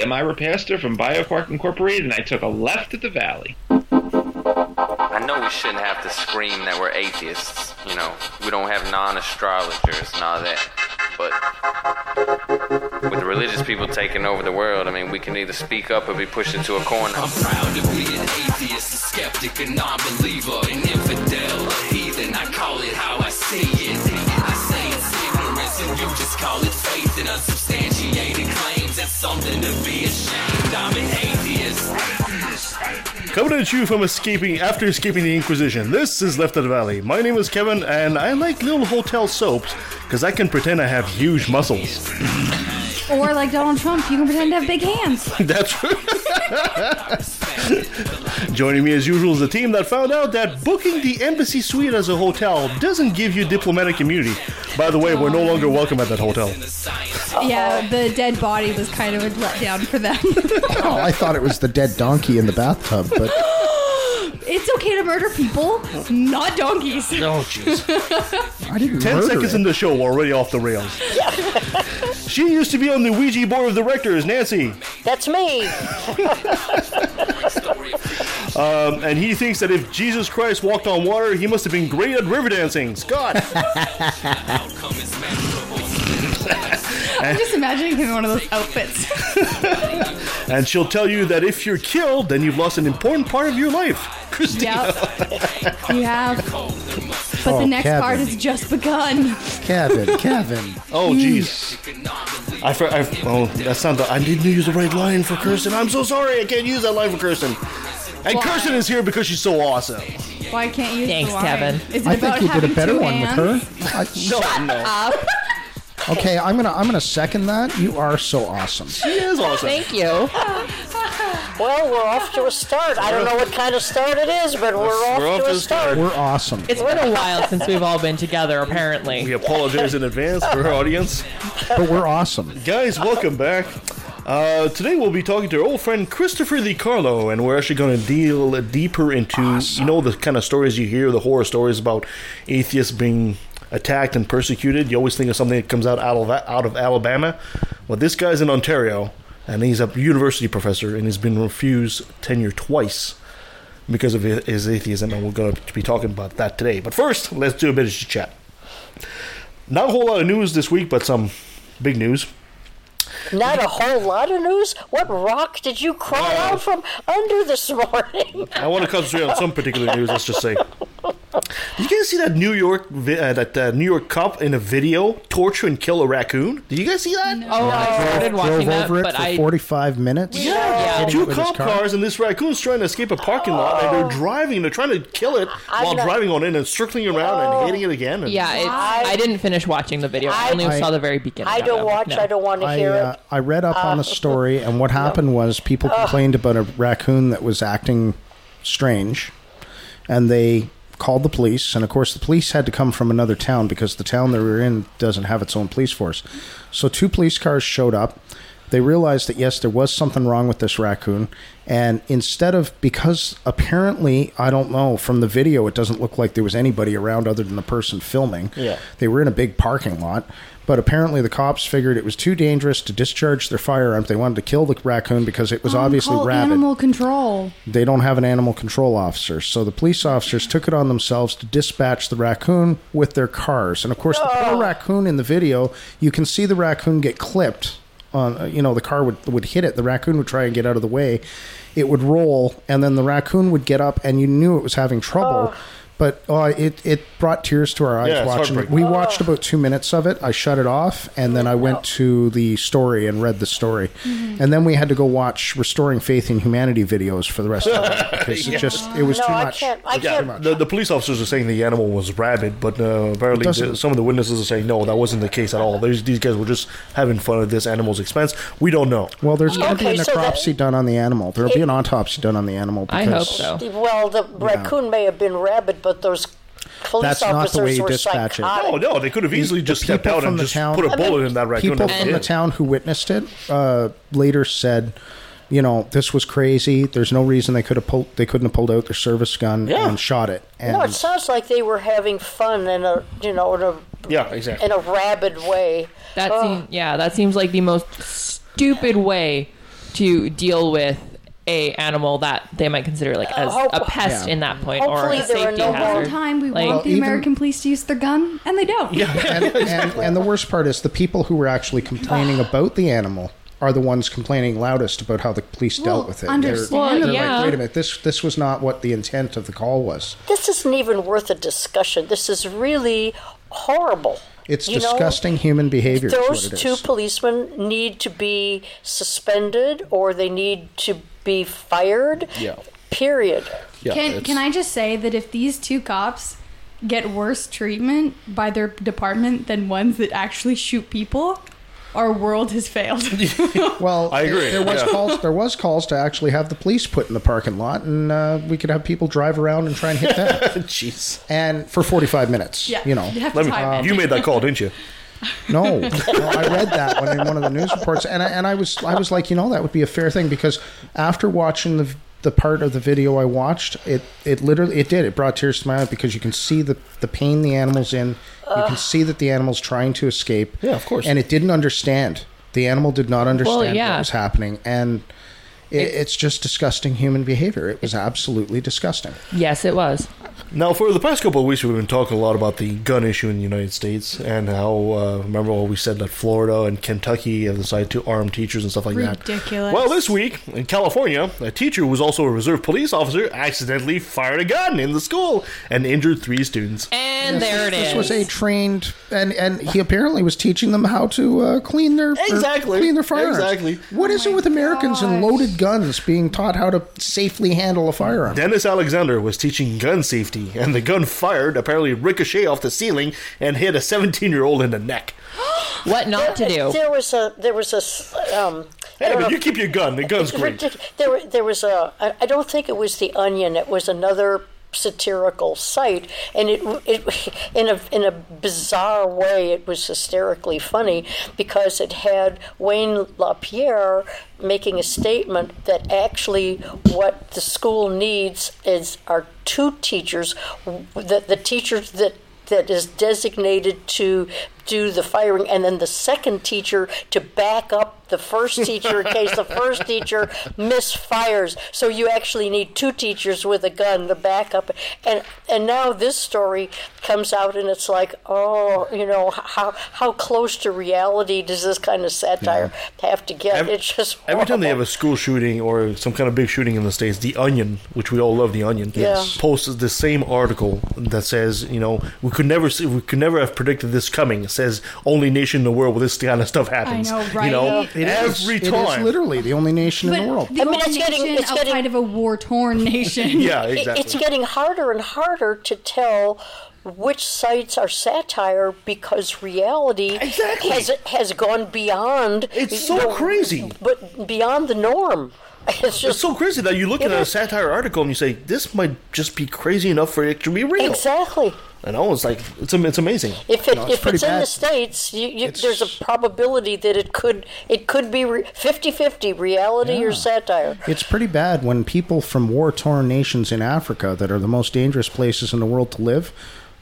am Ira Pastor from BioQuark Incorporated, and I took a left at the Valley. I know we shouldn't have to scream that we're atheists. You know, we don't have non-astrologers and all that. But with the religious people taking over the world, I mean, we can either speak up or be pushed into a corner. I'm proud to be an atheist, a skeptic, a non-believer, an infidel, a heathen. I call it how I see it. I say it's ignorance, and you just call it faith in unsubstantiated claims. That's something to be ashamed. I'm an atheist. Coming at you from escaping after escaping the Inquisition. This is Left of the Valley. My name is Kevin, and I like little hotel soaps because I can pretend I have huge muscles. Or like Donald Trump, you can pretend to have big hands. That's true. Joining me as usual is the team that found out that booking the embassy suite as a hotel doesn't give you diplomatic immunity. By the way, we're no longer welcome at that hotel. Yeah, the dead body was kind of a letdown for them. Oh, I thought it was the dead donkey in the bathtub, but it's okay to murder people, not donkeys. Oh, jeez. I didn't Ten murder seconds it. in the show, we're already off the rails. she used to be on the Ouija board of directors, Nancy. That's me. Um, and he thinks that if Jesus Christ walked on water, he must have been great at river dancing. Scott. I'm just imagining him in one of those outfits. and she'll tell you that if you're killed, then you've lost an important part of your life. Christina. yep. You have. But Oh, the next Kevin. part has just begun. Kevin, Kevin. Oh, jeez. I, for, I, oh, that's not the. I didn't use the right line for Kirsten. I'm so sorry. I can't use that line for Kirsten. And Why? Kirsten is here because she's so awesome. Why can't you? Thanks, the line? Kevin. Is it I about think you did having a better two one hands? with her. I- No, no. Okay, I'm gonna I'm gonna second that. You are so awesome. She is awesome. Thank you. Well, we're off to a start. I don't know what kind of start it is, but we're off, We're off to to a the start. We're awesome. It's been a while since we've all been together, apparently. We apologize in advance for our audience. But we're awesome. Guys, welcome back. Uh, today we'll be talking to our old friend Christopher DiCarlo, and we're actually going to deal deeper into you know the kind of stories you hear, the horror stories about atheists being attacked and persecuted. You always think of something that comes out out of out of Alabama. Well, this guy's in Ontario, and he's a university professor, and he's been refused tenure twice because of his atheism, and we're going to be talking about that today. But first, let's do a bit of chat. Not a whole lot of news this week, but some big news. Not a whole lot of news. What rock did you crawl Wow. out from under this morning? I want to concentrate on some particular news. Let's just say. Did you guys see that New York vi- uh, that uh, New York cop in a video torture and kill a raccoon? Did you guys see that? Oh, yeah, I started watching Drove that, it but for I 45 minutes. yeah. Hitting Two it with his cop car. cars and this raccoon's trying to escape a parking lot, and they're driving. They're trying to kill it while not- driving on it and circling around and hitting it again. And Yeah, it's, I didn't finish watching the video. I, I- only I- saw the very beginning. I don't watch. No. I don't want to I, hear uh, it. I read up on the story, and what happened was people complained about a raccoon that was acting strange, and they called the police. And of course, the police had to come from another town because the town they were in doesn't have its own police force. So two police cars showed up. They realized that yes, there was something wrong with this raccoon, and instead of because apparently I don't know from the video, it doesn't look like there was anybody around other than the person filming. Yeah. They were in a big parking lot, but apparently the cops figured it was too dangerous to discharge their firearms. They wanted to kill the raccoon because it was obviously Um, Call rabid. animal control. They don't have an animal control officer. So the police officers took it on themselves to dispatch the raccoon with their cars. And of course, the poor raccoon in the video, you can see the raccoon get clipped on, uh, you know, the car would, would hit it. The raccoon would try and get out of the way. It would roll, and then the raccoon would get up, and you knew it was having trouble. But uh, it, it brought tears to our eyes Yeah, it's watching it. heartbreaking. We watched about two minutes of it. I shut it off, and then I went to the story and read the story. And then we had to go watch Restoring Faith in Humanity videos for the rest of it because it just it was no, too I much. can't. I Yeah, can't. the, the police officers are saying the animal was rabid, but uh, apparently doesn't- the, some of the witnesses are saying no, that wasn't the case at all. There's, these guys were just having fun at this animal's expense. We don't know. Well, there's going to Okay, be a so that- necropsy done on the animal. There'll be an autopsy done on the animal. I Because hope so. Well, the raccoon may have been rabid, but those police That's not the officers way you were dispatch it. psychotic. Oh no, they could have easily The just stepped people out from and the just town- put a I mean, bullet in that raccoon. people and from the town who witnessed it uh, later said, you know, this was crazy. There's no reason they could have pulled. They couldn't have pulled out their service gun Yeah. and shot it. And No, it sounds like they were having fun in a, you know, in a, Yeah, exactly. in a rabid way. That Oh. seems yeah, that seems like the most stupid way to deal with a animal that they might consider like as hope- a pest Yeah. in that point or Hopefully a there are safety no more- One hazard. time we Like- want the Well, even- American police to use their gun, and they don't. Yeah. and, and, and the worst part is the people who were actually complaining ah. about the animal are the ones complaining loudest about how the police Well, dealt with it. understand. They're, Well, they're yeah. like, wait a minute, this this was not what the intent of the call was. This isn't even worth a discussion. This is really horrible. It's You know, disgusting human behavior. is what Those it two is. policemen need to be suspended or they need to be fired. Yeah. Period. Yeah, Can Can I just say that if these two cops get worse treatment by their department than ones that actually shoot people, our world has failed. Well, I agree, There was yeah. calls. There was calls to actually have the police put in the parking lot, and uh, we could have people drive around and try and hit them. Jeez. and for forty-five minutes. yeah, you know. you have to Let me, time you made that call, didn't you? No, no, I read that one in one of the news reports, and I, and I was I was like, you know, that would be a fair thing because after watching the the part of the video I watched, it it literally it did it brought tears to my eyes because you can see the the pain the animal's in, you can see that the animal's trying to escape. Yeah, of course. and it didn't understand. The animal did not understand yeah. what was happening, and. It, it's just disgusting human behavior. It was absolutely disgusting. Yes, it was. Now, for the past couple of weeks, we've been talking a lot about the gun issue in the United States and how, uh, remember what we said that Florida and Kentucky have decided to arm teachers and stuff like that. Ridiculous. Well, this week in California, a teacher who was also a reserve police officer accidentally fired a gun in the school and injured three students. And there it is. This was a trained, and and he apparently was teaching them how to uh, clean their Exactly. clean their firearms. Exactly. What is it with Americans and loaded guns being taught how to safely handle a firearm? Dennis Alexander was teaching gun safety, and the gun fired apparently ricocheted off the ceiling and hit a 17 year old in the neck. what not to do. There was a there was a s- um, Hey, but know you keep your gun. The gun's great. There, there was a. I I don't think it was the Onion. It was another satirical site, and it, it in a in a bizarre way, it was hysterically funny because it had Wayne LaPierre making a statement that actually what the school needs is are two teachers, the the teachers that that is designated to do the firing, and then the second teacher to back up the first teacher in case the first teacher misfires. So you actually need two teachers with a gun to back up. And and now this story comes out, and it's like, oh, you know, how how close to reality does this kind of satire have to get? Every- it's just Every time they have a school shooting or some kind of big shooting in the states, The Onion, which we all love, The Onion, Yes. posts the same article that says, you know, we could never see, we could never have predicted this coming. It says only nation in the world where this kind of stuff happens. know, You know, right? It is- every It is time. literally the only nation but in the world. the I mean, only it's getting- nation it's outside getting- of a war torn nation. yeah, It- exactly. It's getting harder and harder to tell which sites are satire because reality Exactly. has has gone beyond. It's so crazy. but beyond the norm. It's just it's so crazy that you look at It a satire article and you say, this might just be crazy enough for it to be real. exactly. And I was like, it's, it's amazing. If it No, it's if pretty it's in bad. the states, you, you, there's a probability that it could it could be re- 50-50 reality or satire. It's pretty bad when people from war torn nations in Africa that are the most dangerous places in the world to live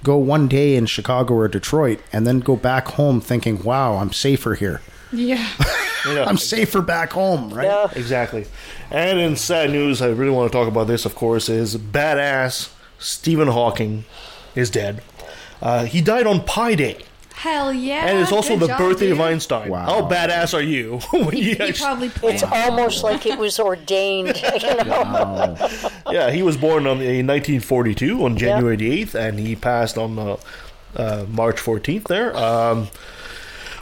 go one day in Chicago or Detroit and then go back home thinking, wow, I'm safer here. yeah. Yeah. I'm safer back home, right? Yeah. Exactly. And in sad news, I really want to talk about this, of course, is badass Stephen Hawking is dead. Uh, he died on Pi Day. Hell yeah. And it's also Good the job, birthday of. Einstein. Wow. How badass are you? when you He actually- probably It's planned. almost like it was ordained. You know? yeah, he was born on in 1942 on January the 8th, and he passed on uh, uh, March 14th. There. Um,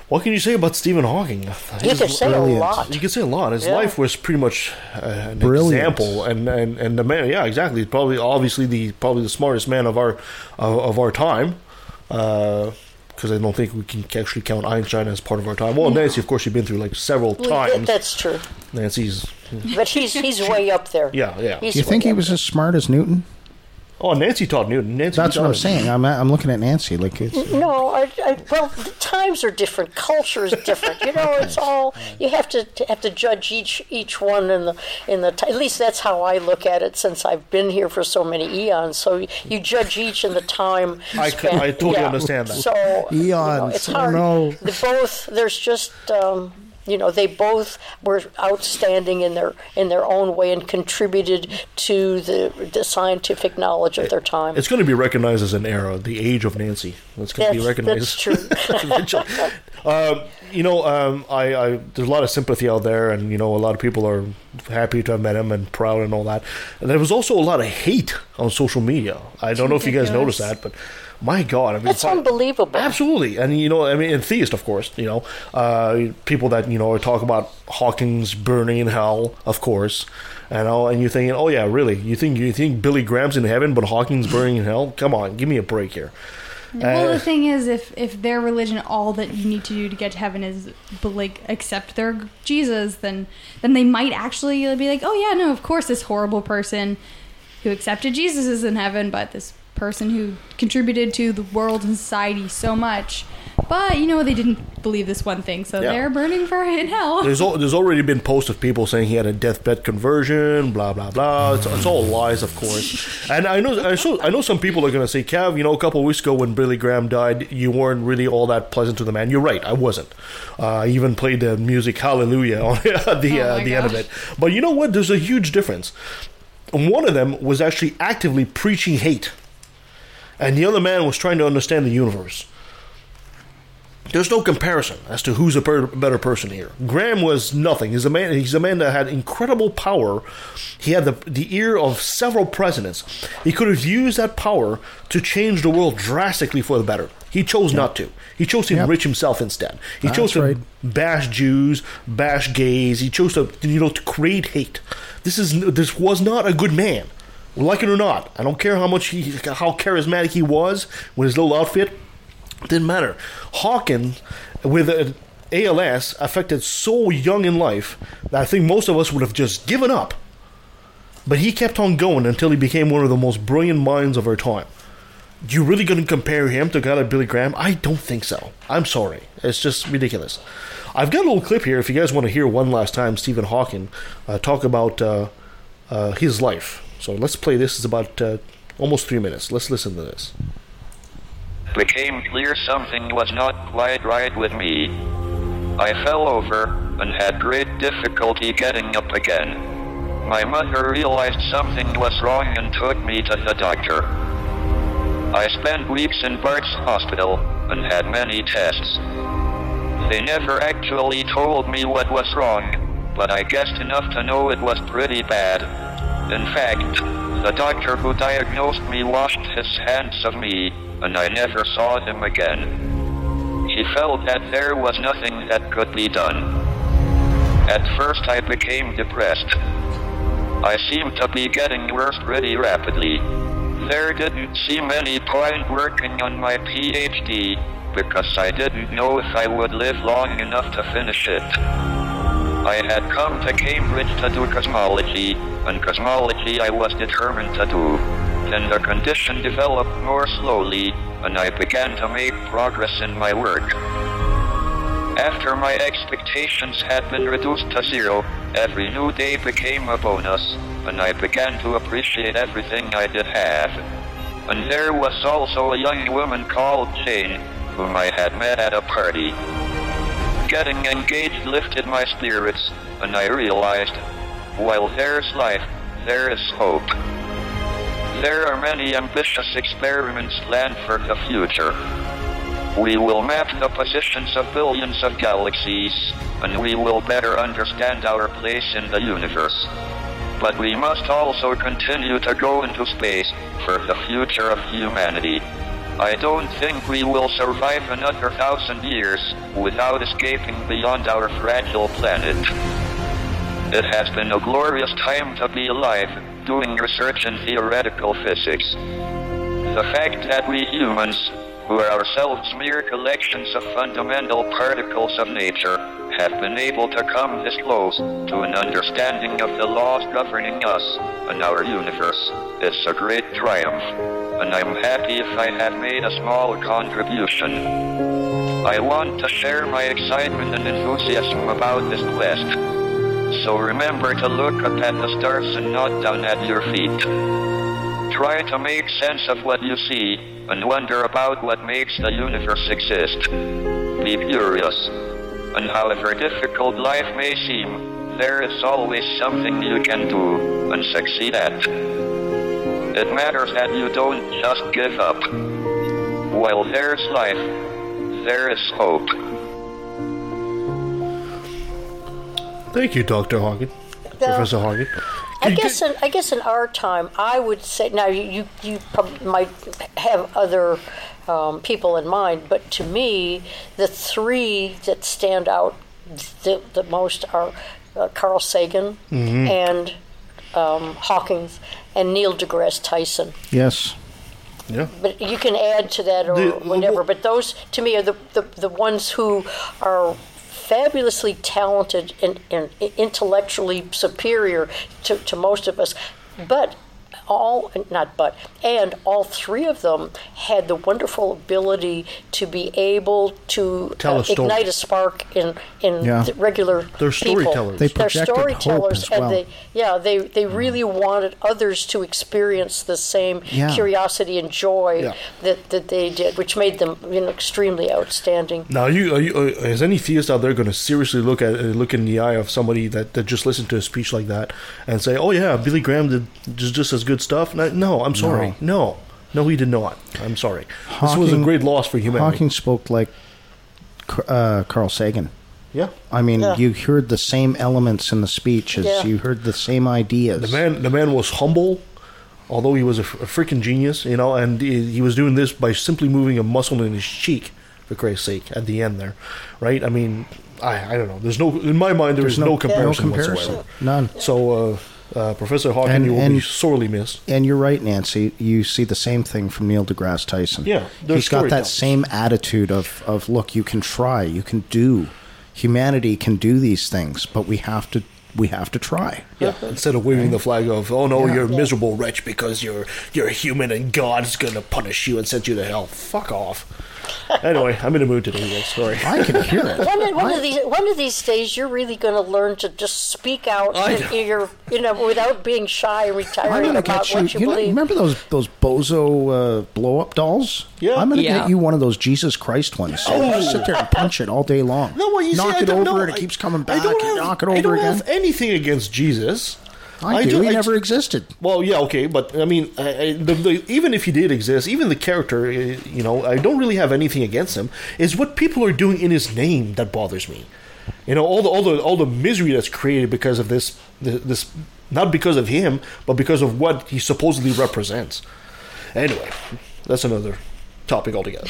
what can you say about Stephen Hawking? You can say a lot. You can say a lot. His Yeah. life was pretty much uh, an Brilliant. example, and, and and the man, yeah, exactly. He's probably, obviously, the probably the smartest man of our of, of our time. Because I don't think we can actually count Einstein as part of our time. Well, Nancy, of course, you've been through like several Well, times. That's true. Nancy's, But he's he's way up there. yeah, yeah. He's Do you think he up was as smart as Newton? Oh, Nancy taught Newton. Nancy That's taught what I'm saying. I'm, I'm looking at Nancy. Like, it's, No, I, I, well, the times are different. Culture is different. You know, it's all you have to, to have to judge each each one in the in the. T- at least that's how I look at it since I've been here for so many eons. So you judge each in the time. I c- I totally understand that. So you know, Eons. it's Oh, hard. no. The both there's just. Um, you know, they both were outstanding in their in their own way and contributed to the the scientific knowledge of their time. It's going to be recognized as an era, the age of Nancy. It's going to be That's- recognized. that's true. Um, you know, um, I, I there's a lot of sympathy out there, and you know, a lot of people are happy to have met him and proud and all that. And there was also a lot of hate on social media. I don't know if you guys noticed that, but my God, I mean, It's fi- unbelievable. Absolutely, and you know, I mean, and theist, of course, you know, uh, people that you know talk about Hawkins burning in hell, of course, and all, and you're thinking, oh yeah, really? You think you think Billy Graham's in heaven, but Hawkins burning in hell? Come on, give me a break here. Well, Uh, the thing is, if if their religion, all that you need to do to get to heaven is like accept their Jesus, then then they might actually be like, oh yeah, no, of course, this horrible person who accepted Jesus is in heaven, but this person who contributed to the world and society so much, but you know they didn't believe this one thing, so Yeah. they're burning for in hell. There's al- there's already been posts of people saying he had a deathbed conversion, blah blah blah. It's, it's all lies, of course. And I know I, so, I know some people are going to say, Cav, you know, a couple of weeks ago when Billy Graham died, you weren't really all that pleasant to the man. You're right, I wasn't. Uh, I even played the music Hallelujah on the Oh uh, the end of it. But you know what? There's a huge difference. One of them was actually actively preaching hate, and the other man was trying to understand the universe there's no comparison as to who's a per- better person here. Graham was nothing. He's a man. He's a man that had incredible power. He had the the ear of several presidents. He could have used that power to change the world drastically for the better. He chose not to. He chose to Yep. enrich himself instead. He That's chose to right. bash Jews, bash gays. He chose to you know to create hate. This is this was not a good man. Like it or not, I don't care how much he how charismatic he was with his little outfit. Didn't matter. Hawkins, with uh, ALS, affected so young in life that I think most of us would have just given up. But he kept on going until he became one of the most brilliant minds of our time. You really going to compare him to a guy like Billy Graham? I don't think so. I'm sorry. It's just ridiculous. I've got a little clip here if you guys want to hear one last time Stephen Hawking uh, talk about uh, uh, his life. So let's play this. It's about uh, almost three minutes. Let's listen to this. became clear something was not quite right with me. I fell over and had great difficulty getting up again. My mother realized something was wrong and took me to the doctor. I spent weeks in Bart's hospital and had many tests. They never actually told me what was wrong, but I guessed enough to know it was pretty bad. In fact, the doctor who diagnosed me washed his hands of me, and I never saw him again. He felt that there was nothing that could be done. At first, I became depressed. I seemed to be getting worse pretty rapidly. There didn't seem any point working on my PhD because I didn't know if I would live long enough to finish it. I had come to Cambridge to do cosmology, and cosmology I was determined to do. Then the condition developed more slowly, and I began to make progress in my work. After my expectations had been reduced to zero, every new day became a bonus, and I began to appreciate everything I did have. And there was also a young woman called Jane, whom I had met at a party. Getting engaged lifted my spirits, and I realized, while there's life, there is hope. There are many ambitious experiments planned for the future. We will map the positions of billions of galaxies, and we will better understand our place in the universe. But we must also continue to go into space for the future of humanity. I don't think we will survive another thousand years without escaping beyond our fragile planet. It has been a glorious time to be alive, doing research in theoretical physics. The fact that we humans, who are ourselves mere collections of fundamental particles of nature, have been able to come this close to an understanding of the laws governing us and our universe is a great triumph, and I'm happy if I have made a small contribution. I want to share my excitement and enthusiasm about this quest. So remember to look up at the stars and not down at your feet. Try to make sense of what you see and wonder about what makes the universe exist. Be curious. And however difficult life may seem, there is always something you can do and succeed at. It matters that you don't just give up. While there's life, there is hope. Thank you, Doctor Hagen, Professor Hagen. I guess in, I guess in our time, I would say now you you, you might have other um, people in mind, but to me, the three that stand out the, the most are uh, Carl Sagan Mm-hmm. and um, Hawkins and Neil deGrasse Tyson. Yes. yeah. But you can add to that or The- whatever. But those, to me, are the, the, the ones who are fabulously talented and, and intellectually superior to, to most of us. But all, not but, and all three of them had the wonderful ability to be able to Tell a ignite a spark in, in Yeah. the regular They're people. storytellers. They They're projected hope storytellers, as well. and they yeah they they really wanted others to experience the same Yeah. curiosity and joy Yeah. that, that they did, which made them you know extremely outstanding. Now, are you, are you, uh, is any theist out there going to seriously look at uh, look in the eye of somebody that, that just listened to a speech like that and say, "Oh yeah, Billy Graham did just, just as good stuff"? No, no I'm sorry, no. no, he did not. I'm sorry. this was a great loss for humanity. Hawking spoke like uh, Carl Sagan. yeah, I mean, Yeah. you heard the same elements in the speech as Yeah. you heard the same ideas. the man the man was humble, although he was a freaking genius, you know, and he, he was doing this by simply moving a muscle in his cheek, for Christ's sake, at the end there, right? I mean, I I don't know. There's no in my mind. There's, no, comparison, whatsoever. None. So, uh, uh, Professor Hawking, And- you will be sorely missed. And you're right, Nancy. You see the same thing from Neil deGrasse Tyson. Yeah, they're he's got that storytellers. same attitude of of look, you can try, you can do. Humanity can do these things, but we have to we have to try. Yeah. Instead of waving the flag of, oh no, Yeah. you're a miserable wretch because you're you're human and God's gonna punish you and send you to hell. Fuck off. Anyway, I'm in the mood today, guys. Sorry. I can hear it. One of, one I- of these one of these days, you're really going to learn to just speak out, I in, know. your, you know, without being shy and I'm retiring about get you. what you, you know, remember those those bozo uh, blow up dolls? Yeah. I'm gonna Yeah. get you one of those Jesus Christ ones. So you just sit there and punch it all day long. No, well, you knock see, I it don't over know. and it I- keeps coming I back. don't You have- knock it I don't again. have anything against Jesus. I, do. He I never existed. Well, yeah, okay, but I mean, I, I, the, the, even if he did exist, even the character, uh, you know, I don't really have anything against him. Is what people are doing in his name that bothers me. You know, all the all the all the misery that's created because of this this, this not because of him, but because of what he supposedly represents. Anyway, that's another topic altogether.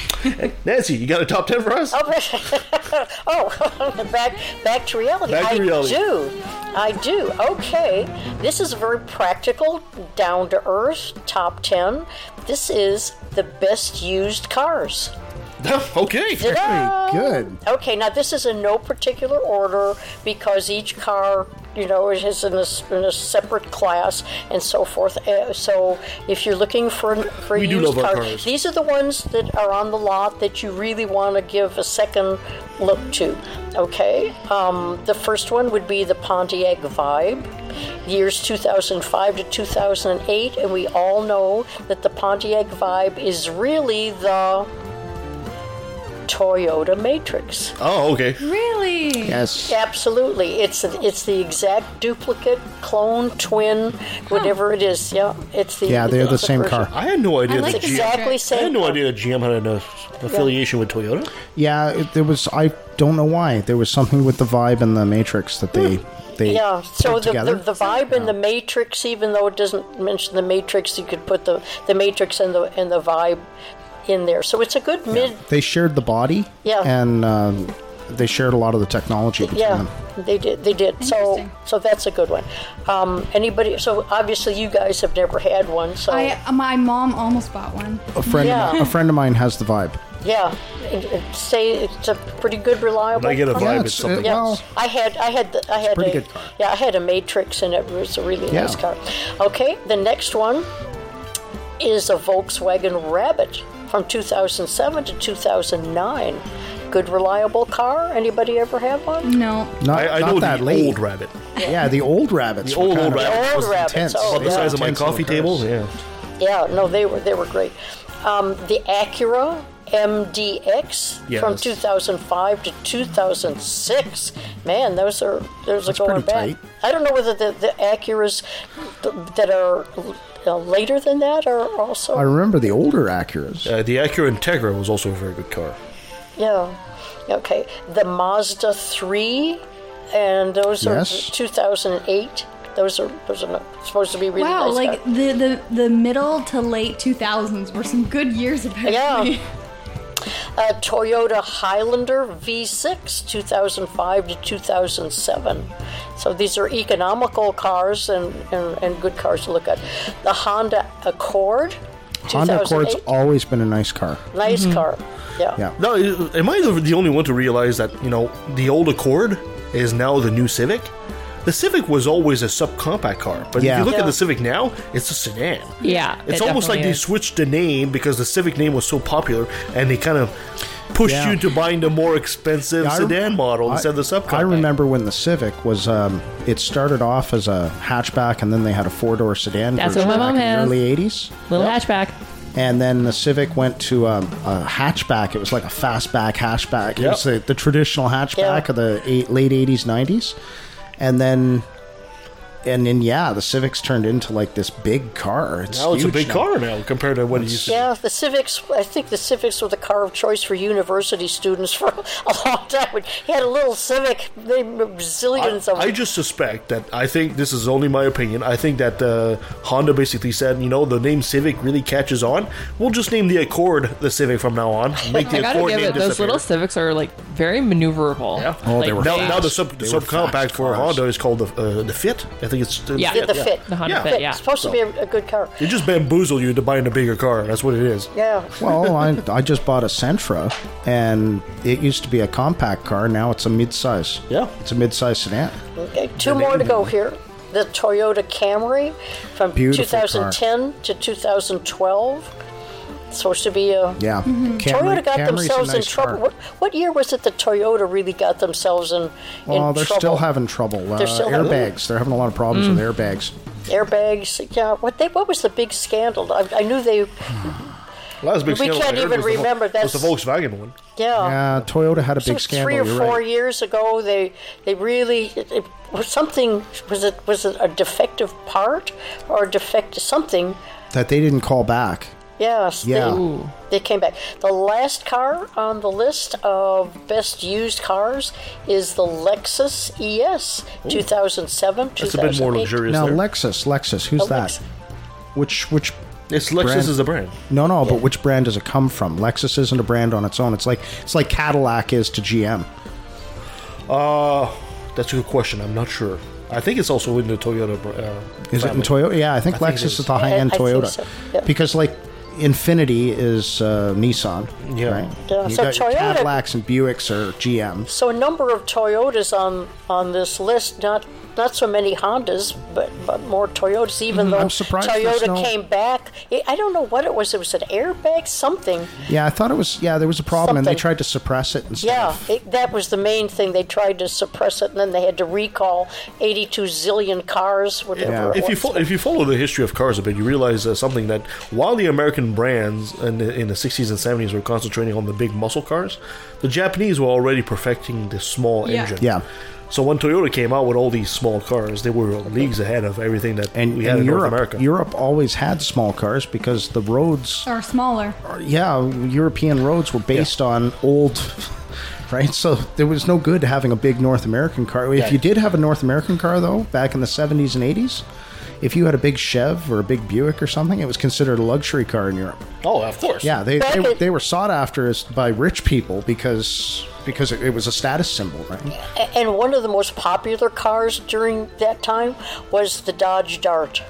Nancy, you got a top ten for us? oh, oh back back to reality. Back to I reality. do. I do. Okay. This is a very practical, down to earth top 10. This is the best used cars. okay. Ta-da! good. Okay, now this is in no particular order because each car, you know, is in a, s- in a separate class and so forth. Uh, so if you're looking for for a We do used love our car, cars. these are the ones that are on the lot that you really want to give a second look to. Okay, um, the first one would be the Pontiac Vibe. Years 2005 to 2008, and we all know that the Pontiac Vibe is really the Toyota Matrix. Oh, okay. Really? Yes. Absolutely, it's it's the exact duplicate, clone, twin, whatever it is. Yeah, it's the Yeah, they're the it's same version. car. I had no idea I like that the GM. Exactly I had no idea that GM had an uh, affiliation with Toyota. Yeah, it, there was. I don't know why. There was something with the vibe and the Matrix that they they Yeah, so the, the the vibe in the Matrix, even though it doesn't mention the Matrix, you could put the the Matrix and the and the vibe in there. So it's a good mid. they shared the body. Yeah. And um, they shared a lot of the technology between Yeah, them. they did. They did. So so that's a good one. Um, anybody? So obviously you guys have never had one. So I my mom almost bought one. A friend, Yeah. a friend of mine has the vibe. yeah, it, it say it's a pretty good, reliable. When I get a vibe, Yeah, it's it's- something. it- Yeah, Well, I had, I had, the, I had pretty a, good car. yeah, I had a Matrix, and it was a really Yeah. nice car. Okay, the next one is a Volkswagen Rabbit from 2007 to 2009. Good, reliable car. Anybody ever have one? No. Not, I, I not know that the late. old rabbit. Yeah, the old rabbits. The old, kind old of- rabbit. Old rabbits. intense. Oh, About the yeah. size of my Intense coffee table. Yeah. Yeah, no, they were they were great. Um, the Acura MDX from 2005 to 2006. Man, those are those That's are going pretty back. tight. I don't know whether the, the Acuras that are uh, later than that are also. I remember the older Acuras. Uh, the Acura Integra was also a very good car. Yeah. Okay. The Mazda 3, and those Yes. are 2008. Those are those are supposed to be really wow, nice. like cars. the, the the middle to late 2000s were some good years apparently. Yeah. uh, Toyota Highlander V6, 2005 to 2007. So these are economical cars and, and, and good cars to look at. The Honda Accord. Honda Accord's always been a nice car. Nice car. Yeah. Yeah. No, am I the, the only one to realize that you know the old Accord is now the new Civic? The Civic was always a subcompact car, but Yeah. if you look Yeah. at the Civic now, it's a sedan. Yeah, It's it almost like definitely they switched the name because the Civic name was so popular, and they kind of pushed Yeah. you to buying the more expensive Yeah, I- sedan model I- instead of the subcompact. I remember when the Civic was. Um, it started off as a hatchback, and then they had a four door sedan. That's version what my back mom in the has. Early '80s, little hatchback. and then the Civic went to um, a hatchback. It was like a fastback hatchback. It was the, the traditional hatchback Yeah. of the eight, late '80s, '90s, and then. And then, yeah, the Civics turned into like this big car. It's now it's a big now. car now compared to what it used to be. Yeah, the Civics. I think the Civics were the car of choice for university students for a long time. He had a little Civic, they zillions I, of I just suspect that I think this is only my opinion. I think that uh, Honda basically said, you know, the name Civic really catches on. We'll just name the Accord the Civic from now on. Make the I gotta Accord give name it. Those disappear. little Civics are like very maneuverable. Yeah. Oh, they were now, fast. now the sub the subcompact for. Honda is called the uh, the Fit. I think it's the Yeah. Yeah, the Fit. The Honda Yeah. Fit. Yeah. It's supposed to be a, a good car. They just bamboozle you into buying a bigger car. That's what it is. Yeah. Well, I, I just bought a Sentra, and it used to be a compact car. Now it's a midsize. Yeah. It's a midsize sedan. Okay, two more to go here. The Toyota Camry from Beautiful 2010 to 2012. It's supposed to be a. Yeah. Toyota Camry- got Camry's a themselves in trouble. What, what year was it that Toyota really got themselves in, in Well, they're trouble? still having trouble. Uh, still having- airbags. They're having a lot of problems with airbags. airbags. Yeah, what they what was the big scandal? I, I knew they. Last big We scandal can't even was the Vol- Was the Volkswagen one? Yeah. Yeah, Toyota had a So big scandal. three or four right. years ago, they they really it, it was something. Was it was it a defective part or a defective something? That they didn't call back. Yes. Yeah. They, they came back. The last car on the list of best used cars is the Lexus ES 2007. That's a bit more luxurious. Now, there. Lexus, Lexus, who's Oh, that? Lex- Which which? it's Lexus brand- is a brand. No, no, but which brand does it come from? Lexus isn't a brand on its own. It's like it's like Cadillac is to GM. Uh, that's a good question. I'm not sure. I think it's also in the Toyota. Uh, Is it in. Toyota? Yeah, I think I think Lexus is. is the high end I- I think Toyota. so, yeah. Because like Infiniti is uh, Nissan. Yeah. Right? Yeah, You so got Toyota- Cadillacs and Buicks are GM. So a number of Toyotas on on this list. Not not so many Hondas, but but more Toyotas. Even though. I'm surprised Toyota no- came back, I I don't know what it was. It was an airbag, something. Yeah, I thought it was. Yeah, there was a problem, and they tried to suppress it and Yeah, it, that was the main thing. They tried to suppress it, and then they had to recall 82 zillion cars. Whatever. Yeah. it If you fo- if you follow the history of cars a bit, you realize uh, something that while the American brands in the, in the 60s and 70s were concentrating on the big muscle cars, the Japanese were already perfecting the small Yeah. engine. Yeah. So when Toyota came out with all these small cars, they were leagues ahead of everything that And, we had and in Europe, North America. Europe always had small cars because the roads, are smaller. yeah, European roads were based on old, right? So there was no good having a big North American car. If Yeah. you did have a North American car, though, back in the 70s and 80s, if you had a big Chev or a big Buick or something, it was considered a luxury car in Europe. oh, of course. Yeah, they, they, they were sought after as by rich people because because it, it was a status symbol, right? And one of the most popular cars during that time was the Dodge Dart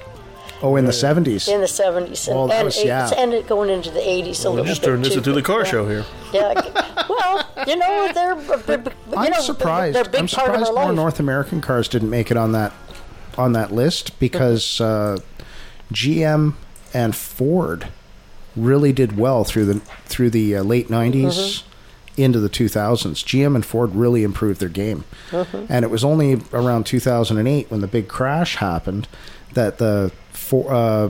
Oh, in the 70s. in the 70s, and, Oh, that and, was- yeah. and it going into the 80s a We'll little just bit turn this into the car yeah. show here. Yeah. Well, you know they're you I'm know, surprised. They're a big I'm part of surprised our more life. North American cars didn't make it on that on that list because uh, GM and Ford really did well through the through the uh, late 90s into the 2000s. GM and Ford really improved their game, and it was only around 2008 when the big crash happened that the for, uh,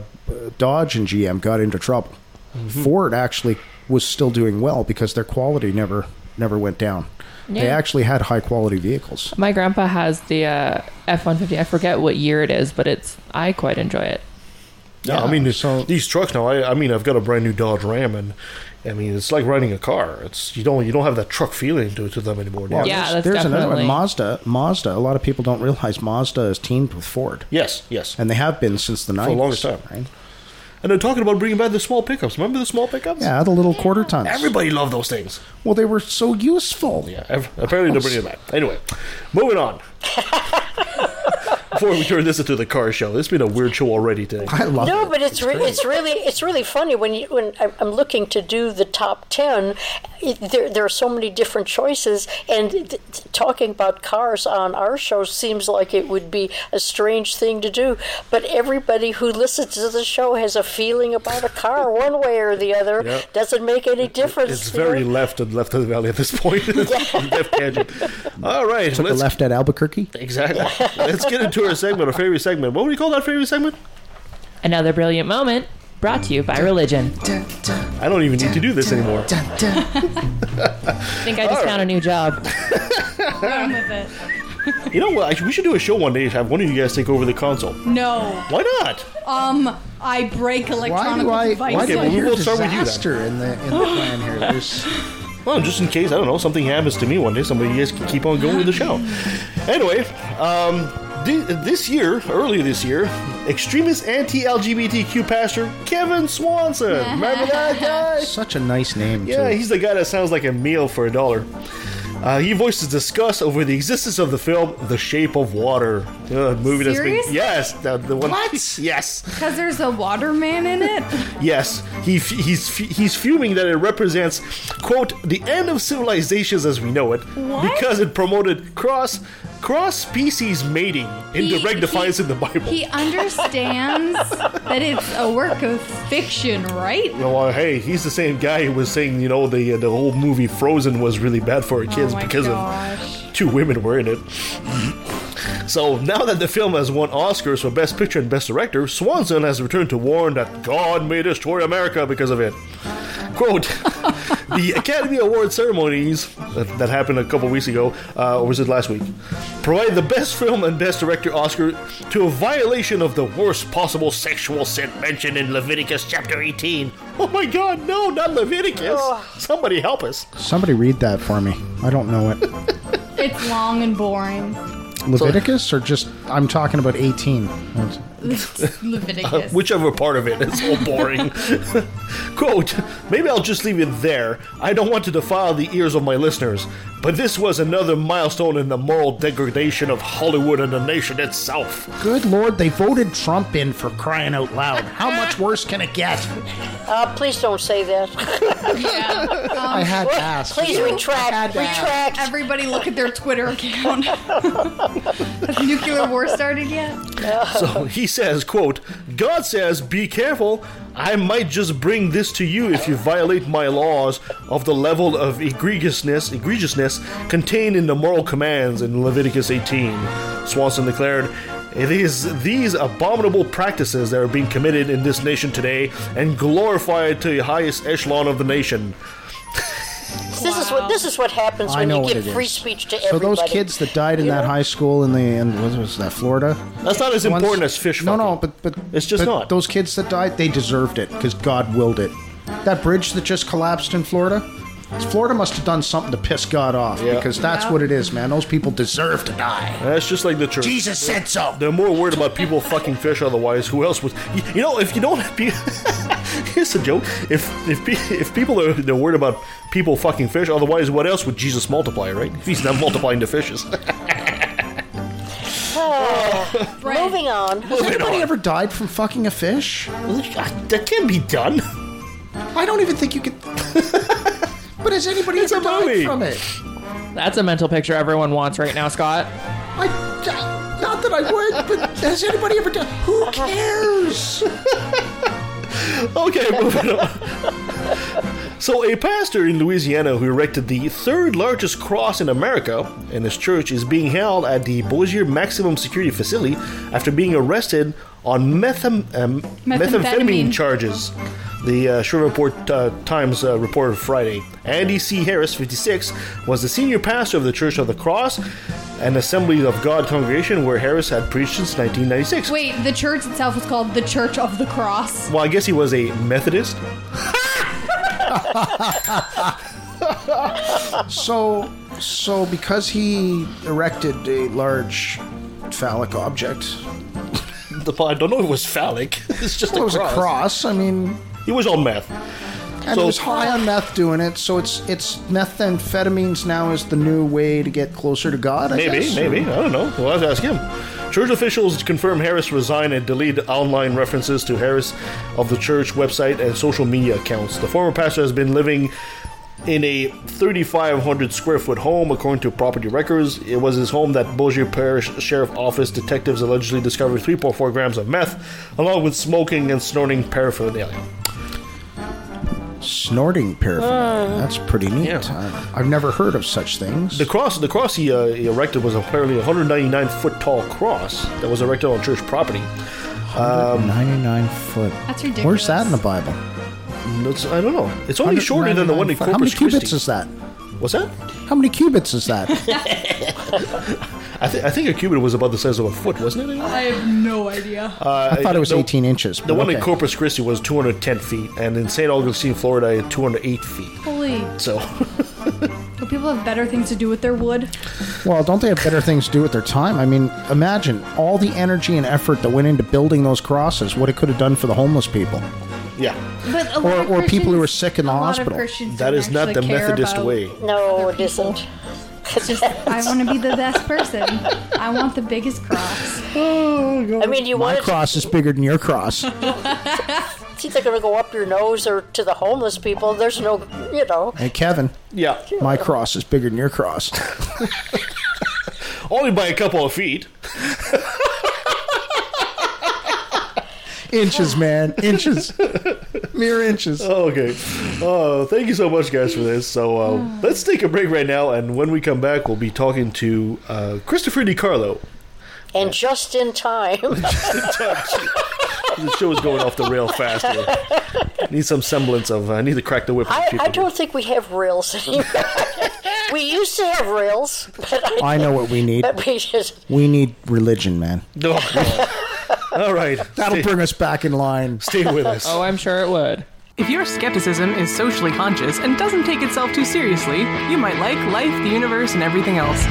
Dodge and GM got into trouble. Ford actually was still doing well because their quality never never went down. They actually had high quality vehicles. My grandpa has the uh, F one fifty. I forget what year it is, but it's I quite enjoy it. Yeah, I mean, these trucks now. I, I mean, I've got a brand new Dodge Ram, and I mean, it's like riding a car. It's you don't you don't have that truck feeling to to them anymore. Well, Yeah, there's, that's there's another one. definitely- Mazda. Mazda. A lot of people don't realize Mazda is teamed with Ford, Yes, yes, and they have been since the for the 90s. longest time. Right? And they're talking about bringing back the small pickups. Remember the small pickups? Yeah, the little quarter tons. Everybody loved those things. well, they were so useful. Yeah, apparently they're bringing it back. Anyway, moving on. Before we turn this into the car show, it's been a weird show already today. I love No, it. but it's re- it's really it's really funny when you when I'm I'm looking to do the top ten. It, there there are so many different choices, and th- th- talking about cars on our show seems like it would be a strange thing to do. But everybody who listens to the show has a feeling about a car, one way or the other. Yeah. Doesn't make any difference. It's you know? very left and left of the valley at this point. left tangent. All right, Took a let's left at Albuquerque. exactly. let's get into our segment, our favorite segment. What would you call that favorite segment? Another brilliant moment brought to you by religion. I don't even need to do this anymore. I think I just found a new job. Run with it. You know what? We should do a show one day. To have one of you guys take over the console. No. Why not? Um, I break Why electronic do I? devices. Why do Okay, I well, we'll start with you then. disaster in the in the plan here? There's, Well, just in case I don't know something happens to me one day, somebody you guys can keep on going with the show. Anyway, um, thi- this year, earlier this year, extremist anti-LGBTQ pastor Kevin Swanson. Remember that guy? such a nice name. Yeah, too. he's the guy that sounds like a meal for a dollar. Uh, he voices disgust over the existence of the film *The Shape of Water*, uh, movie that's been yes, the, the one. What? Yes, Because there's a waterman in it? yes. He he's he's fuming that it represents quote the end of civilizations as we know it What? because it promoted cross cross species mating in He- direct defiance in the Bible. He understands that it's a work of fiction, right? Well, uh, hey, he's the same guy who was saying, you know, the uh, the whole movie Frozen was really bad for our kids oh because gosh. of two women were in it. So now that the film has won Oscars for Best Picture and Best Director, Swanson has returned to warn that God may destroy America because of it. Quote, the Academy Award ceremonies that, that happened a couple weeks ago, uh, or was it last week, provide the Best Film and Best Director Oscar to a violation of the worst possible sexual sin mentioned in Leviticus chapter 18. Oh my god, no, not Leviticus. Somebody help us. Somebody read that for me. I don't know it. It's long and boring. Leviticus or just I'm talking about 18. That's- Leviticus. Whichever part of it is so boring. Quote, maybe I'll just leave it there. I don't want to defile the ears of my listeners, but this was another milestone in the moral degradation of Hollywood and the nation itself. Good lord, they voted Trump in for crying out loud. How much worse can it get? Uh, please don't say that. yeah. I had to ask. Please retract. had to ask. Retract. Everybody look at their Twitter account. Has nuclear war started yet? So he says, quote, God says, be careful. I might just bring this to you if you violate my laws of the level of egregiousness, egregiousness contained in the moral commands in Leviticus 18. Swanson declared, it is these abominable practices that are being committed in this nation today and glorified to the highest echelon of the nation. This is what this is what happens I when know you what give it free is. speech to So everybody. those kids that died in that high school in the in what was that Florida? That's not as Ones- important as fish No, fucking. no, but but It's just but not. Those kids that died, they deserved it because God willed it. That bridge that just collapsed in Florida. Florida must have done something to piss God off Yeah. because that's what it is, man. Those people deserve to die. That's just like the church. Jesus said so. They're more worried about people fucking fish. Otherwise, who else would? You, you know, if you don't have people, here's a joke. If if pe- if people are they're worried about people fucking fish, otherwise, what else would Jesus multiply? Right? If he's not multiplying the fishes. Oh, moving on. Has anybody ever died from fucking a fish? that can't be done. I don't even think you could. but has anybody It's ever a died movie. from it? That's a mental picture everyone wants right now, Scott. I, not that I would, but has anybody ever died? Who cares? Okay, moving on. So, a pastor in Louisiana who erected the third largest cross in America, and his church is being held at the Bossier Maximum Security Facility after being arrested on methem- um, methamphetamine. Methamphetamine. charges. The uh, Shreveport uh, Times uh, reported Friday. Andy C. Harris, 56, was the senior pastor of the Church of the Cross, an Assembly of God congregation where Harris had preached since 1996. Wait, the church itself was called the Church of the Cross. Well, I guess he was a Methodist. So, so because he erected a large phallic object, The- I don't know if it was phallic. It's just well, a it was cross. a cross. I mean, He was on meth. And So- it was high on meth doing it. So it's it's methamphetamines now is the new way to get closer to God. I Maybe, guess. maybe. I don't know. We'll have to ask him. Church officials confirm Harris resigned and deleted online references to Harris of the church website and social media accounts. The former pastor has been living in a 3,500 square foot home, according to property records. It was his home that Bossier Parish Sheriff Office detectives allegedly discovered 3.4 grams of meth, along with smoking and snorting paraphernalia. Snorting paraphernalia. That's pretty neat. Yeah. I, I've never heard of such things. The cross, the cross he, uh, he erected was apparently a 199 foot tall cross that was erected on church property. 99 foot. That's ridiculous. Where's that in the Bible? That's, I don't know. It's only shorter than the one in 199 foot. How many Corpus cubits Christi. is that? What's that? How many cubits is that? I, th- I think a cubit was about the size of a foot, wasn't it? I have no idea. Uh, I thought it was the, 18 inches. The but one in. Corpus Christi was 210 feet, and in St. Augustine, Florida, 208 feet. Holy. So, Do people have better things to do with their wood? Well, don't they have better things to do with their time? I mean, imagine all the energy and effort that went into building those crosses, what it could have done for the homeless people. yeah, But a Or- of or people who Christians- are sick in the a lot of hospital. Christians that don't the Methodist way. No, it isn't. People. It's just I want to be the best person. I want the biggest cross. Oh, I mean, you My want it cross is bigger than your cross. it's either going to go up your nose or to the homeless people. There's no, you know. hey, Kevin, Yeah, my cross is bigger than your cross. only by a couple of feet. inches, man. Inches. Mere inches. Okay. Uh, thank you so much, guys, for this. So uh, let's take a break right now, and when we come back, we'll be talking to uh, Christopher DiCarlo. And just in time. the show is going off the rail fast here. Need some semblance of. I need to crack the whip. I, I don't think we have rails anymore. we used to have rails, but I, I know what we need. but we just. We need religion, man. here. No. All right. That'll stay, bring us back in line. stay with us. Oh, I'm sure it would. If your skepticism is socially conscious and doesn't take itself too seriously, you might like life, the universe, and everything else.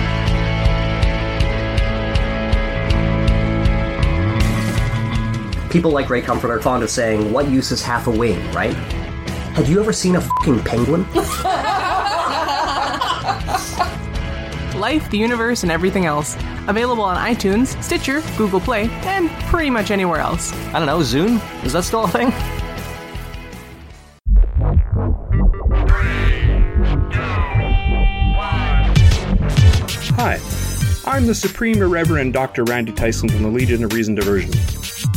People like Ray Comfort are fond of saying, what use is half a wing, right? Have you ever seen a fucking penguin? Life, the universe, and everything else. Available on iTunes, Stitcher, Google Play, and pretty much anywhere else. I don't know, Zune? Is that still a thing? Hi, I'm the Supreme Irreverend Dr. Randy Tyson from the Legion of Reason Diversion.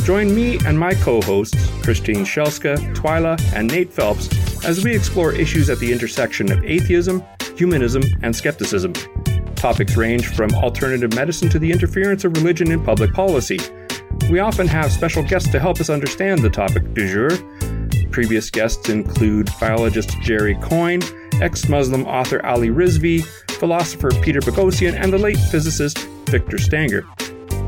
Join me and my co hosts, Christine Shellska, Twyla, and Nate Phelps, as we explore issues at the intersection of atheism, humanism, and skepticism. Topics range from alternative medicine to the interference of religion in public policy. We often have special guests to help us understand the topic du jour. Previous guests include biologist Jerry Coyne, ex Muslim author Ali Rizvi, philosopher Peter Boghossian, and the late physicist Victor Stenger.